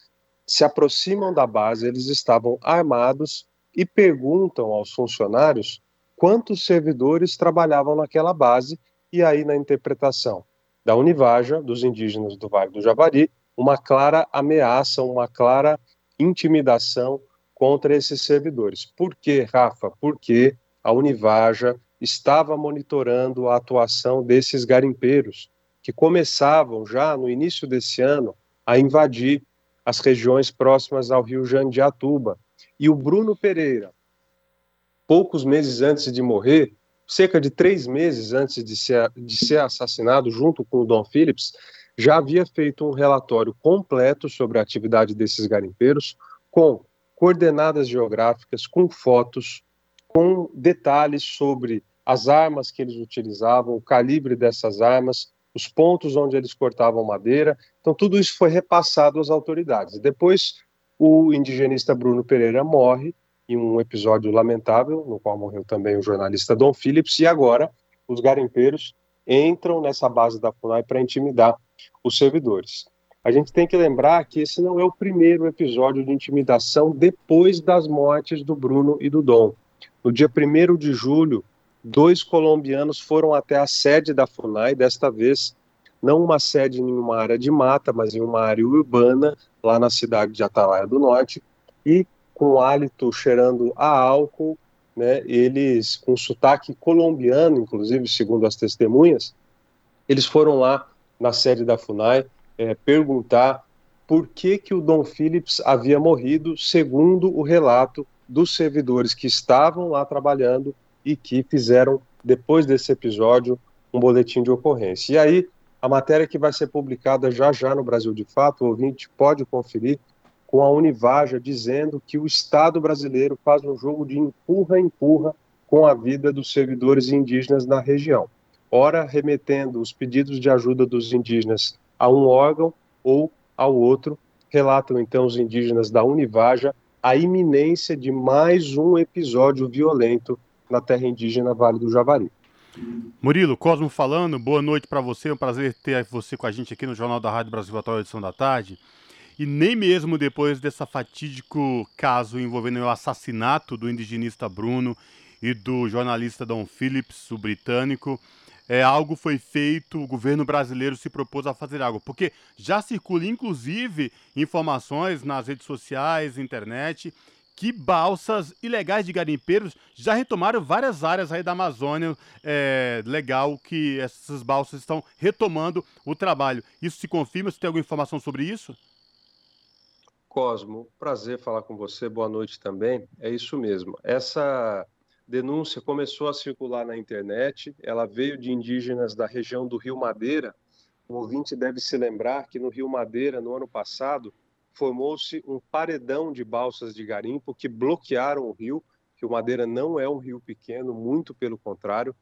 se aproximam da base, eles estavam armados e perguntam aos funcionários quantos servidores trabalhavam naquela base, e aí na interpretação da Univaja, dos indígenas do Vale do Javari, uma clara ameaça, uma clara intimidação contra esses servidores. Por quê, Rafa? Porque a Univaja estava monitorando a atuação desses garimpeiros, que começavam já no início desse ano a invadir as regiões próximas ao rio Jandiatuba, e o Bruno Pereira, poucos meses antes de morrer, cerca de três meses antes de ser, de ser assassinado, junto com o Dom Phillips, já havia feito um relatório completo sobre a atividade desses garimpeiros, com coordenadas geográficas, com fotos, com detalhes sobre as armas que eles utilizavam, o calibre dessas armas, os pontos onde eles cortavam madeira. Então, tudo isso foi repassado às autoridades. Depois, o indigenista Bruno Pereira morre em um episódio lamentável, no qual morreu também o jornalista Dom Phillips, e agora os garimpeiros entram nessa base da FUNAI para intimidar os servidores. A gente tem que lembrar que esse não é o primeiro episódio de intimidação depois das mortes do Bruno e do Dom. No dia 1 de julho, dois colombianos foram até a sede da FUNAI, desta vez não uma sede em uma área de mata, mas em uma área urbana, lá na cidade de Atalaia do Norte, e com hálito cheirando a álcool, né, eles, com sotaque colombiano, inclusive, segundo as testemunhas, eles foram lá na sede da FUNAI é, perguntar por que, que o Dom Phillips havia morrido, segundo o relato dos servidores que estavam lá trabalhando e que fizeram, depois desse episódio, um boletim de ocorrência. E aí a matéria que vai ser publicada já já no Brasil de Fato, o ouvinte pode conferir, com a Univaja dizendo que o Estado brasileiro faz um jogo de empurra-empurra com a vida dos servidores indígenas na região. Ora, remetendo os pedidos de ajuda dos indígenas a um órgão ou ao outro, relatam então os indígenas da Univaja a iminência de mais um episódio violento na terra indígena Vale do Javari. Murilo, Cosmo falando, boa noite para você, é um prazer ter você com a gente aqui no Jornal da Rádio Brasil Atual, edição da tarde. E nem mesmo depois desse fatídico caso envolvendo o assassinato do indigenista Bruno e do jornalista Don Phillips, o britânico, é, algo foi feito, o governo brasileiro se propôs a fazer algo. Porque já circula, inclusive, informações nas redes sociais, internet, que balsas ilegais de garimpeiros já retomaram várias áreas aí da Amazônia. É legal que essas balsas estão retomando o trabalho. Isso se confirma? Você tem alguma informação sobre isso? Cosmo, prazer falar com você. Boa noite também. É isso mesmo. Essa denúncia começou a circular na internet. Ela veio de indígenas da região do Rio Madeira. O ouvinte deve se lembrar que no Rio Madeira, no ano passado, formou-se um paredão de balsas de garimpo que bloquearam o rio, que o Madeira não é um rio pequeno, muito pelo contrário.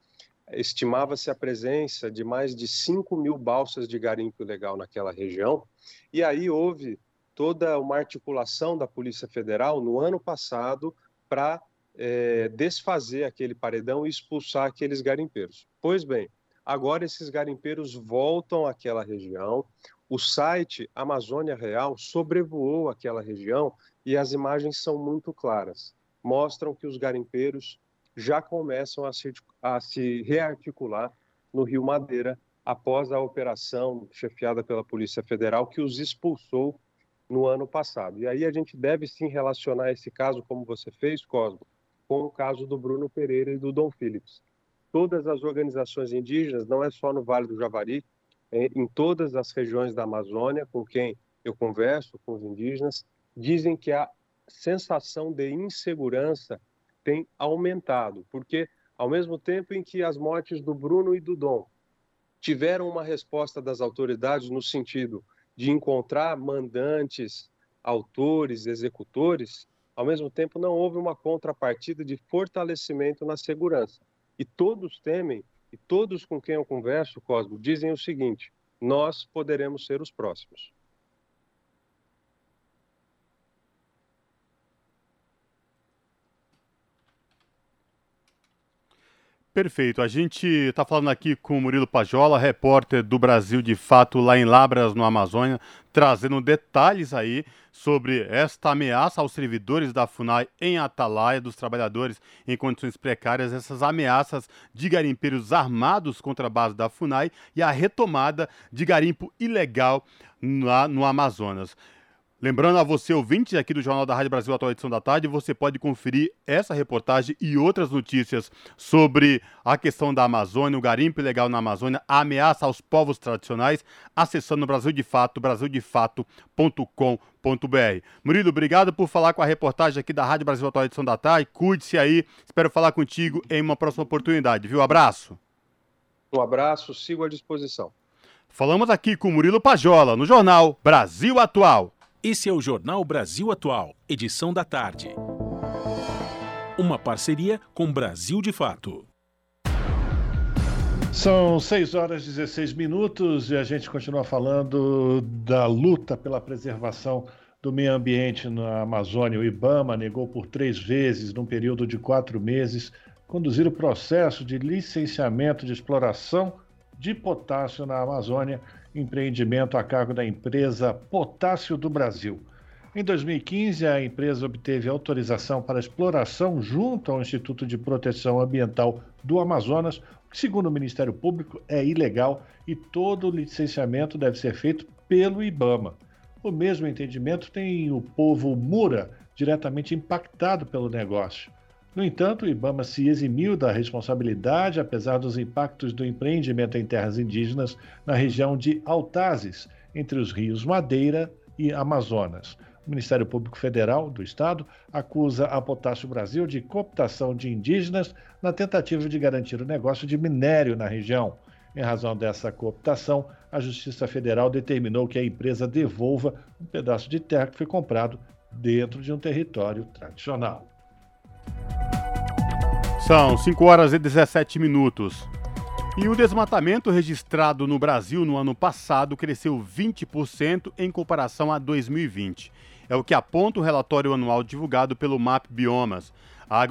Estimava-se a presença de mais de 5 mil balsas de garimpo ilegal naquela região. E aí houve toda uma articulação da Polícia Federal no ano passado para é, desfazer aquele paredão e expulsar aqueles garimpeiros. Pois bem, agora esses garimpeiros voltam àquela região. O site Amazônia Real sobrevoou aquela região e as imagens são muito claras. Mostram que os garimpeiros já começam a se, a se rearticular no Rio Madeira após a operação chefiada pela Polícia Federal que os expulsou no ano passado. E aí a gente deve sim relacionar esse caso, como você fez, Cosmo, com o caso do Bruno Pereira e do Dom Phillips. Todas as organizações indígenas, não é só no Vale do Javari, em todas as regiões da Amazônia, com quem eu converso, com os indígenas, dizem que a sensação de insegurança tem aumentado, porque ao mesmo tempo em que as mortes do Bruno e do Dom tiveram uma resposta das autoridades no sentido de encontrar mandantes, autores, executores, ao mesmo tempo não houve uma contrapartida de fortalecimento na segurança. E todos temem, e todos com quem eu converso, Cosmo, dizem o seguinte: nós poderemos ser os próximos. Perfeito. A gente está falando aqui com o Murilo Pajola, repórter do Brasil de Fato, lá em Labras, no Amazônia, trazendo detalhes aí sobre esta ameaça aos servidores da FUNAI em Atalaia, dos trabalhadores em condições precárias, essas ameaças de garimpeiros armados contra a base da FUNAI e a retomada de garimpo ilegal lá no Amazonas. Lembrando a você, ouvinte aqui do Jornal da Rádio Brasil Atual Edição da Tarde, você pode conferir essa reportagem e outras notícias sobre a questão da Amazônia, o garimpo ilegal na Amazônia, a ameaça aos povos tradicionais, acessando o Brasil de Fato, brasildefato.com.br. Murilo, obrigado por falar com a reportagem aqui da Rádio Brasil Atual Edição da Tarde. Cuide-se aí, espero falar contigo em uma próxima oportunidade, viu? Abraço. Um abraço, sigo à disposição. Falamos aqui com Murilo Pajola, no Jornal Brasil Atual. Esse é o Jornal Brasil Atual, edição da tarde. Uma parceria com Brasil de Fato. São 6 horas e 16 minutos e a gente continua falando da luta pela preservação do meio ambiente na Amazônia. O IBAMA negou por três vezes, num período de quatro meses, conduzir o processo de licenciamento de exploração de potássio na Amazônia empreendimento a cargo da empresa Potássio do Brasil. Em 2015, a empresa obteve autorização para exploração junto ao Instituto de Proteção Ambiental do Amazonas, o que, segundo o Ministério Público, é ilegal e todo o licenciamento deve ser feito pelo IBAMA. O mesmo entendimento tem o povo Mura, diretamente impactado pelo negócio. No entanto, o IBAMA se eximiu da responsabilidade, apesar dos impactos do empreendimento em terras indígenas na região de Altazes, entre os rios Madeira e Amazonas. O Ministério Público Federal do Estado acusa a Potássio Brasil de cooptação de indígenas na tentativa de garantir o negócio de minério na região. Em razão dessa cooptação, a Justiça Federal determinou que a empresa devolva um pedaço de terra que foi comprado dentro de um território tradicional. São 5 horas e 17 minutos. E o desmatamento registrado no Brasil no ano passado cresceu 20% em comparação a 2020. É o que aponta o relatório anual divulgado pelo MAP Biomas. A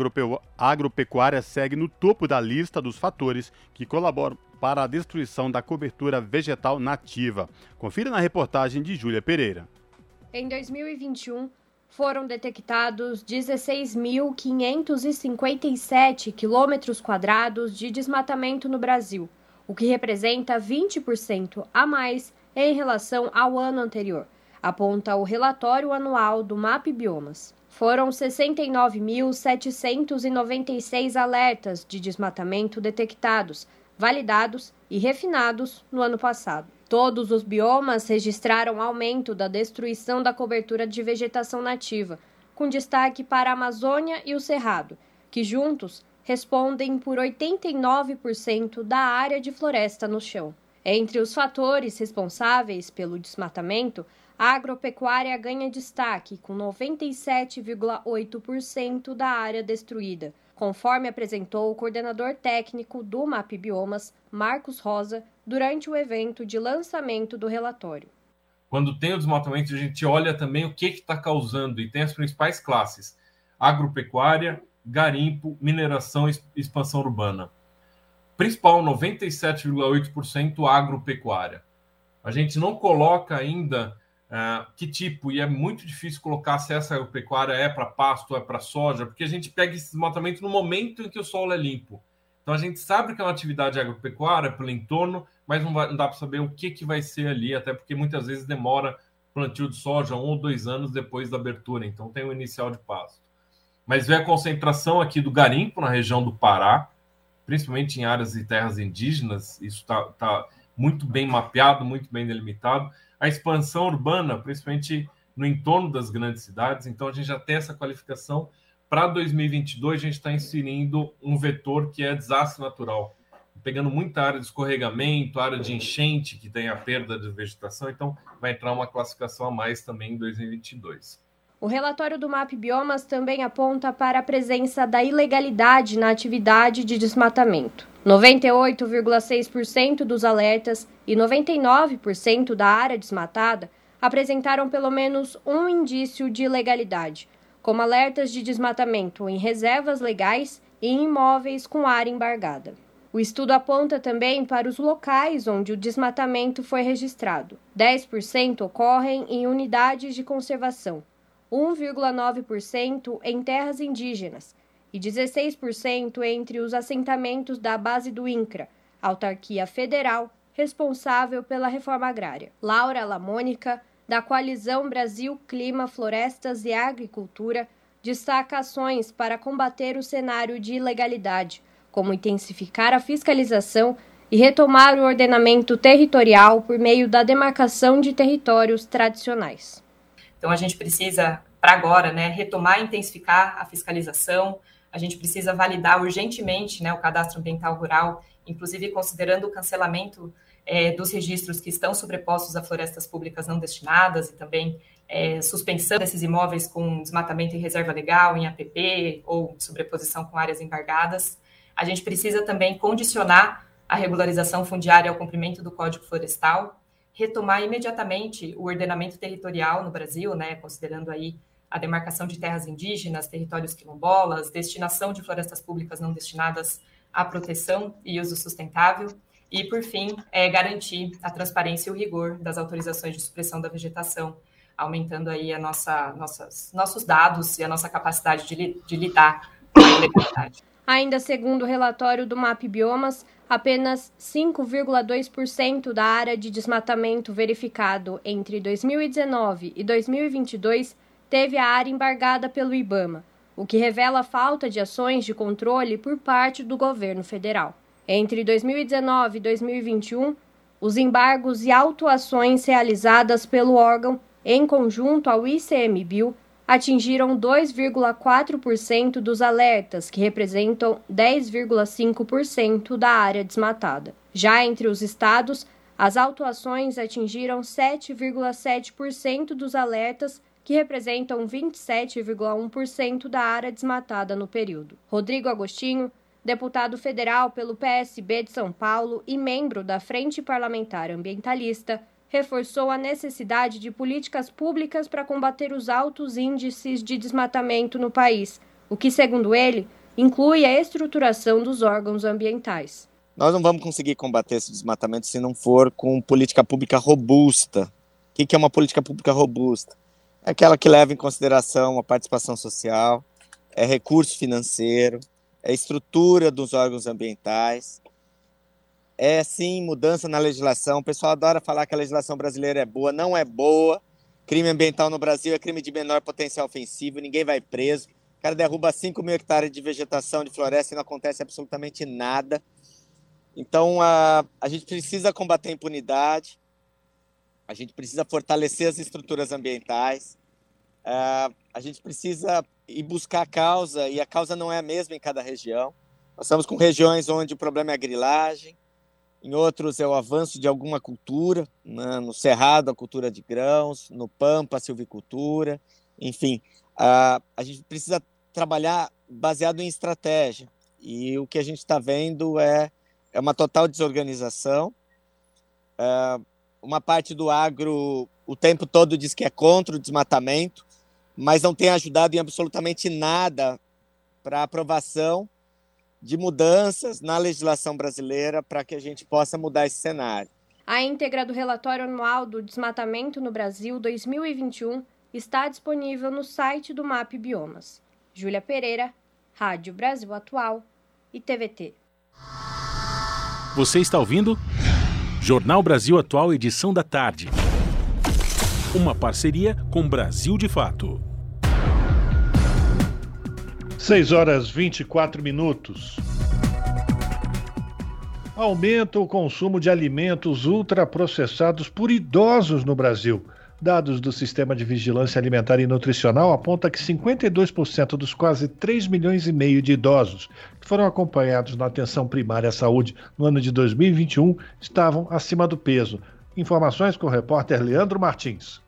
agropecuária segue no topo da lista dos fatores que colaboram para a destruição da cobertura vegetal nativa. Confira na reportagem de Júlia Pereira. Em 2021, foram detectados 16.557 quilômetros quadrados de desmatamento no Brasil, o que representa 20% a mais em relação ao ano anterior, aponta o relatório anual do MAP Biomas. Foram 69.796 alertas de desmatamento detectados, validados e refinados no ano passado. Todos os biomas registraram aumento da destruição da cobertura de vegetação nativa, com destaque para a Amazônia e o Cerrado, que juntos respondem por 89% da área de floresta no chão. Entre os fatores responsáveis pelo desmatamento, a agropecuária ganha destaque, com 97,8% da área destruída, conforme apresentou o coordenador técnico do MAP Biomas, Marcos Rosa, durante o evento de lançamento do relatório. Quando tem o desmatamento, a gente olha também o que está causando e tem as principais classes: agropecuária, garimpo, mineração e expansão urbana. Principal 97,8% agropecuária. A gente não coloca ainda uh, que tipo, e é muito difícil colocar se essa agropecuária é para pasto é para soja, porque a gente pega esse desmatamento no momento em que o solo é limpo. Então a gente sabe que é uma atividade agropecuária pelo entorno, mas não, vai, não dá para saber o que, que vai ser ali, até porque muitas vezes demora plantio de soja um ou dois anos depois da abertura, então tem o inicial de pasto. mas vê a concentração aqui do garimpo na região do Pará, principalmente em áreas e terras indígenas, isso está tá muito bem mapeado, muito bem delimitado. A expansão urbana, principalmente no entorno das grandes cidades, então a gente já tem essa qualificação. Para 2022, a gente está inserindo um vetor que é desastre natural, pegando muita área de escorregamento, área de enchente, que tem a perda de vegetação, então vai entrar uma classificação a mais também em 2022. O relatório do MAP Biomas também aponta para a presença da ilegalidade na atividade de desmatamento. 98,6% dos alertas e 99% da área desmatada apresentaram pelo menos um indício de ilegalidade, como alertas de desmatamento em reservas legais e imóveis com área embargada. O estudo aponta também para os locais onde o desmatamento foi registrado. 10% ocorrem em unidades de conservação, 1,9% em terras indígenas e 16% entre os assentamentos da base do INCRA, autarquia federal responsável pela reforma agrária. Laura Lamônica, da Coalizão Brasil Clima, Florestas e Agricultura, destaca ações para combater o cenário de ilegalidade, como intensificar a fiscalização e retomar o ordenamento territorial por meio da demarcação de territórios tradicionais. Então a gente precisa, para agora, né, retomar e intensificar a fiscalização, a gente precisa validar urgentemente né, o cadastro ambiental rural, inclusive considerando o cancelamento é, dos registros que estão sobrepostos a florestas públicas não destinadas e também é, suspensão desses imóveis com desmatamento em reserva legal, em APP ou sobreposição com áreas embargadas. A gente precisa também condicionar a regularização fundiária ao cumprimento do Código Florestal retomar imediatamente o ordenamento territorial no Brasil, né, considerando aí a demarcação de terras indígenas, territórios quilombolas, destinação de florestas públicas não destinadas à proteção e uso sustentável, e, por fim, é garantir a transparência e o rigor das autorizações de supressão da vegetação, aumentando aí a nossa, nossas, nossos dados e a nossa capacidade de, de lidar com a. Ainda segundo o relatório do MAP Biomas, apenas 5,2% da área de desmatamento verificado entre 2019 e 2022 teve a área embargada pelo IBAMA, o que revela a falta de ações de controle por parte do governo federal. Entre 2019 e 2021, os embargos e autuações realizadas pelo órgão em conjunto ao ICMBio atingiram 2,4% dos alertas, que representam 10,5% da área desmatada. Já entre os estados, as autuações atingiram 7,7% dos alertas, que representam 27,1% da área desmatada no período. Rodrigo Agostinho, deputado federal pelo PSB de São Paulo e membro da Frente Parlamentar Ambientalista, reforçou a necessidade de políticas públicas para combater os altos índices de desmatamento no país, o que, segundo ele, inclui a estruturação dos órgãos ambientais. Nós não vamos conseguir combater esse desmatamento se não for com política pública robusta. O que é uma política pública robusta? É aquela que leva em consideração a participação social, é recurso financeiro, é estrutura dos órgãos ambientais, é sim mudança na legislação. O pessoal adora falar que a legislação brasileira é boa, não é boa. Crime ambiental no Brasil é crime de menor potencial ofensivo, ninguém vai preso. O cara derruba 5 mil hectares de vegetação de floresta e não acontece absolutamente nada. Então, a, a gente precisa combater a impunidade, a gente precisa fortalecer as estruturas ambientais, a, a gente precisa ir buscar a causa, e a causa não é a mesma em cada região. Nós estamos com regiões onde o problema é a grilagem, em outros é o avanço de alguma cultura, né? no Cerrado a cultura de grãos, no Pampa a silvicultura, enfim, a, a gente precisa trabalhar baseado em estratégia. E o que a gente está vendo é, é uma total desorganização, é, uma parte do agro o tempo todo diz que é contra o desmatamento, mas não tem ajudado em absolutamente nada para aprovação de mudanças na legislação brasileira para que a gente possa mudar esse cenário. A íntegra do relatório anual do desmatamento no Brasil 2021 está disponível no site do MAP Biomas. Júlia Pereira, Rádio Brasil Atual e TVT. Você está ouvindo? Jornal Brasil Atual, edição da tarde. Uma parceria com Brasil de Fato. 6 horas 24 minutos. Aumenta o consumo de alimentos ultraprocessados por idosos no Brasil. Dados do Sistema de Vigilância Alimentar e Nutricional apontam que 52% dos quase 3 milhões e meio de idosos que foram acompanhados na atenção primária à saúde no ano de 2021 estavam acima do peso. Informações com o repórter Leandro Martins.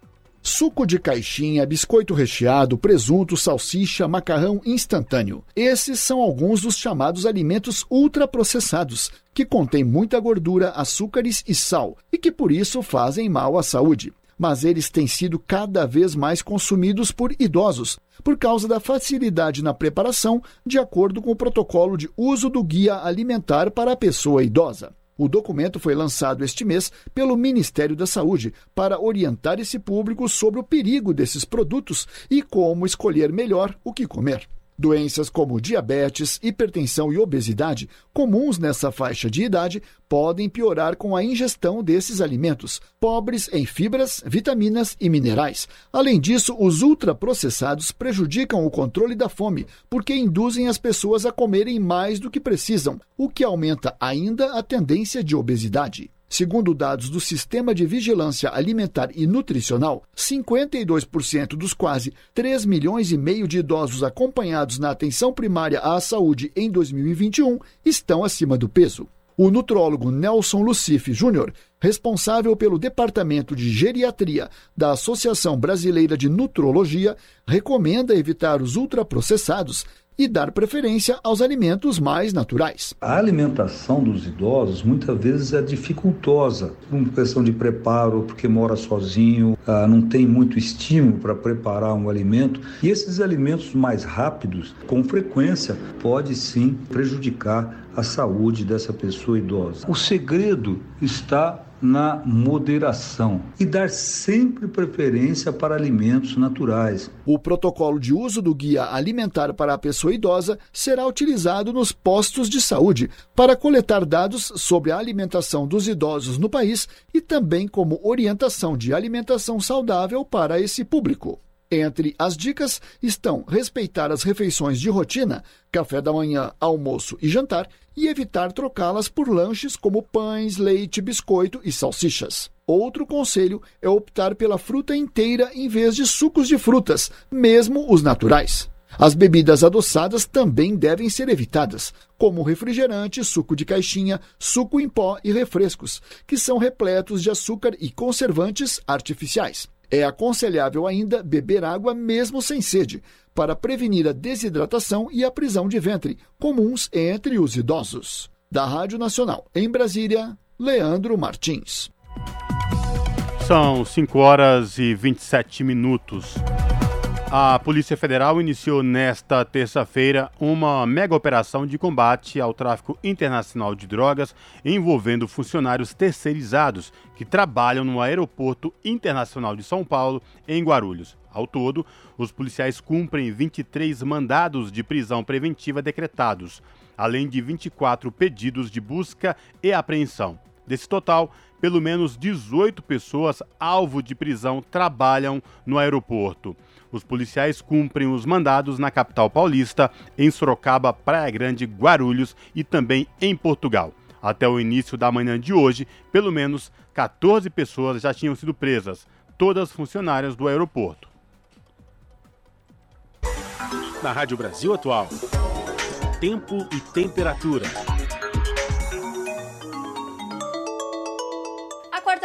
Suco de caixinha, biscoito recheado, presunto, salsicha, macarrão instantâneo. Esses são alguns dos chamados alimentos ultraprocessados, que contêm muita gordura, açúcares e sal, e que por isso fazem mal à saúde. Mas eles têm sido cada vez mais consumidos por idosos, por causa da facilidade na preparação, de acordo com o protocolo de uso do Guia Alimentar para a Pessoa Idosa. O documento foi lançado este mês pelo Ministério da Saúde para orientar esse público sobre o perigo desses produtos e como escolher melhor o que comer. Doenças como diabetes, hipertensão e obesidade, comuns nessa faixa de idade, podem piorar com a ingestão desses alimentos, pobres em fibras, vitaminas e minerais. Além disso, os ultraprocessados prejudicam o controle da fome, porque induzem as pessoas a comerem mais do que precisam, o que aumenta ainda a tendência de obesidade. Segundo dados do Sistema de Vigilância Alimentar e Nutricional, 52% dos quase 3 milhões e meio de idosos acompanhados na atenção primária à saúde em 2021 estão acima do peso. O nutrólogo Nelson Lucife Júnior, responsável pelo Departamento de Geriatria da Associação Brasileira de Nutrologia, recomenda evitar os ultraprocessados e dar preferência aos alimentos mais naturais. A alimentação dos idosos muitas vezes é dificultosa, por questão de preparo, porque mora sozinho, ah, não tem muito estímulo para preparar um alimento. E esses alimentos mais rápidos, com frequência, pode sim prejudicar a saúde dessa pessoa idosa. O segredo está na moderação e dar sempre preferência para alimentos naturais. O protocolo de uso do guia alimentar para a pessoa idosa será utilizado nos postos de saúde para coletar dados sobre a alimentação dos idosos no país e também como orientação de alimentação saudável para esse público. Entre as dicas estão respeitar as refeições de rotina, café da manhã, almoço e jantar, e evitar trocá-las por lanches como pães, leite, biscoito e salsichas. Outro conselho é optar pela fruta inteira em vez de sucos de frutas, mesmo os naturais. As bebidas adoçadas também devem ser evitadas, como refrigerante, suco de caixinha, suco em pó e refrescos, que são repletos de açúcar e conservantes artificiais. É aconselhável ainda beber água mesmo sem sede, para prevenir a desidratação e a prisão de ventre, comuns entre os idosos. Da Rádio Nacional, em Brasília, Leandro Martins. São 5 horas e 27 minutos. A Polícia Federal iniciou nesta terça-feira uma mega operação de combate ao tráfico internacional de drogas envolvendo funcionários terceirizados que trabalham no Aeroporto Internacional de São Paulo, em Guarulhos. Ao todo, os policiais cumprem 23 mandados de prisão preventiva decretados, além de 24 pedidos de busca e apreensão. Desse total, pelo menos 18 pessoas alvo de prisão trabalham no aeroporto. Os policiais cumprem os mandados na capital paulista, em Sorocaba, Praia Grande, Guarulhos e também em Portugal. Até o início da manhã de hoje, pelo menos 14 pessoas já tinham sido presas, todas funcionárias do aeroporto. Na Rádio Brasil Atual, tempo e temperatura.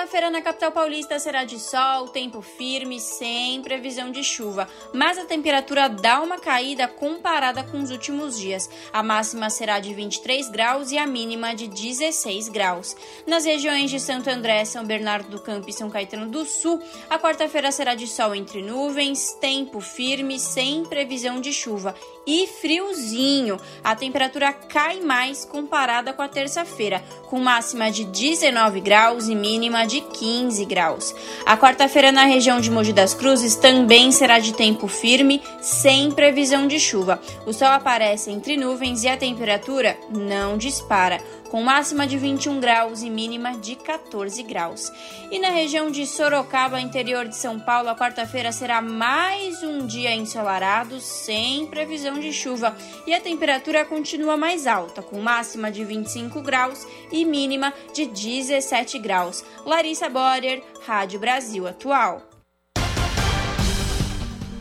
Quarta-feira na capital paulista será de sol, tempo firme, sem previsão de chuva, mas a temperatura dá uma caída comparada com os últimos dias. A máxima será de 23 graus e a mínima de 16 graus. Nas regiões de Santo André, São Bernardo do Campo e São Caetano do Sul, a quarta-feira será de sol entre nuvens, tempo firme, sem previsão de chuva e friozinho. A temperatura cai mais comparada com a terça-feira, com máxima de 19 graus e mínima de 15 graus. A quarta-feira na região de Mogi das Cruzes também será de tempo firme, sem previsão de chuva. O sol aparece entre nuvens e a temperatura não dispara com máxima de 21 graus e mínima de 14 graus. E na região de Sorocaba, interior de São Paulo, a quarta-feira será mais um dia ensolarado, sem previsão de chuva e a temperatura continua mais alta, com máxima de 25 graus e mínima de 17 graus. Larissa Borer, Rádio Brasil Atual.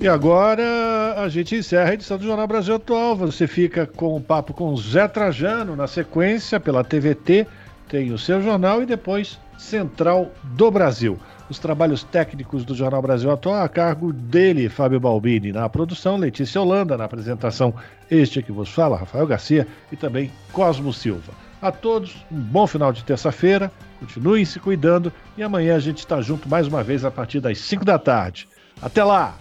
E agora a gente encerra a edição do Jornal Brasil Atual. Você fica com o papo com Zé Trajano na sequência pela TVT, tem o seu jornal e depois Central do Brasil. Os trabalhos técnicos do Jornal Brasil Atual a cargo dele, Fábio Balbini, na produção, Letícia Holanda, na apresentação, este que vos fala, Rafael Garcia e também Cosmo Silva. A todos, um bom final de terça-feira, continuem se cuidando e amanhã a gente está junto mais uma vez a partir das 5 da tarde. Até lá!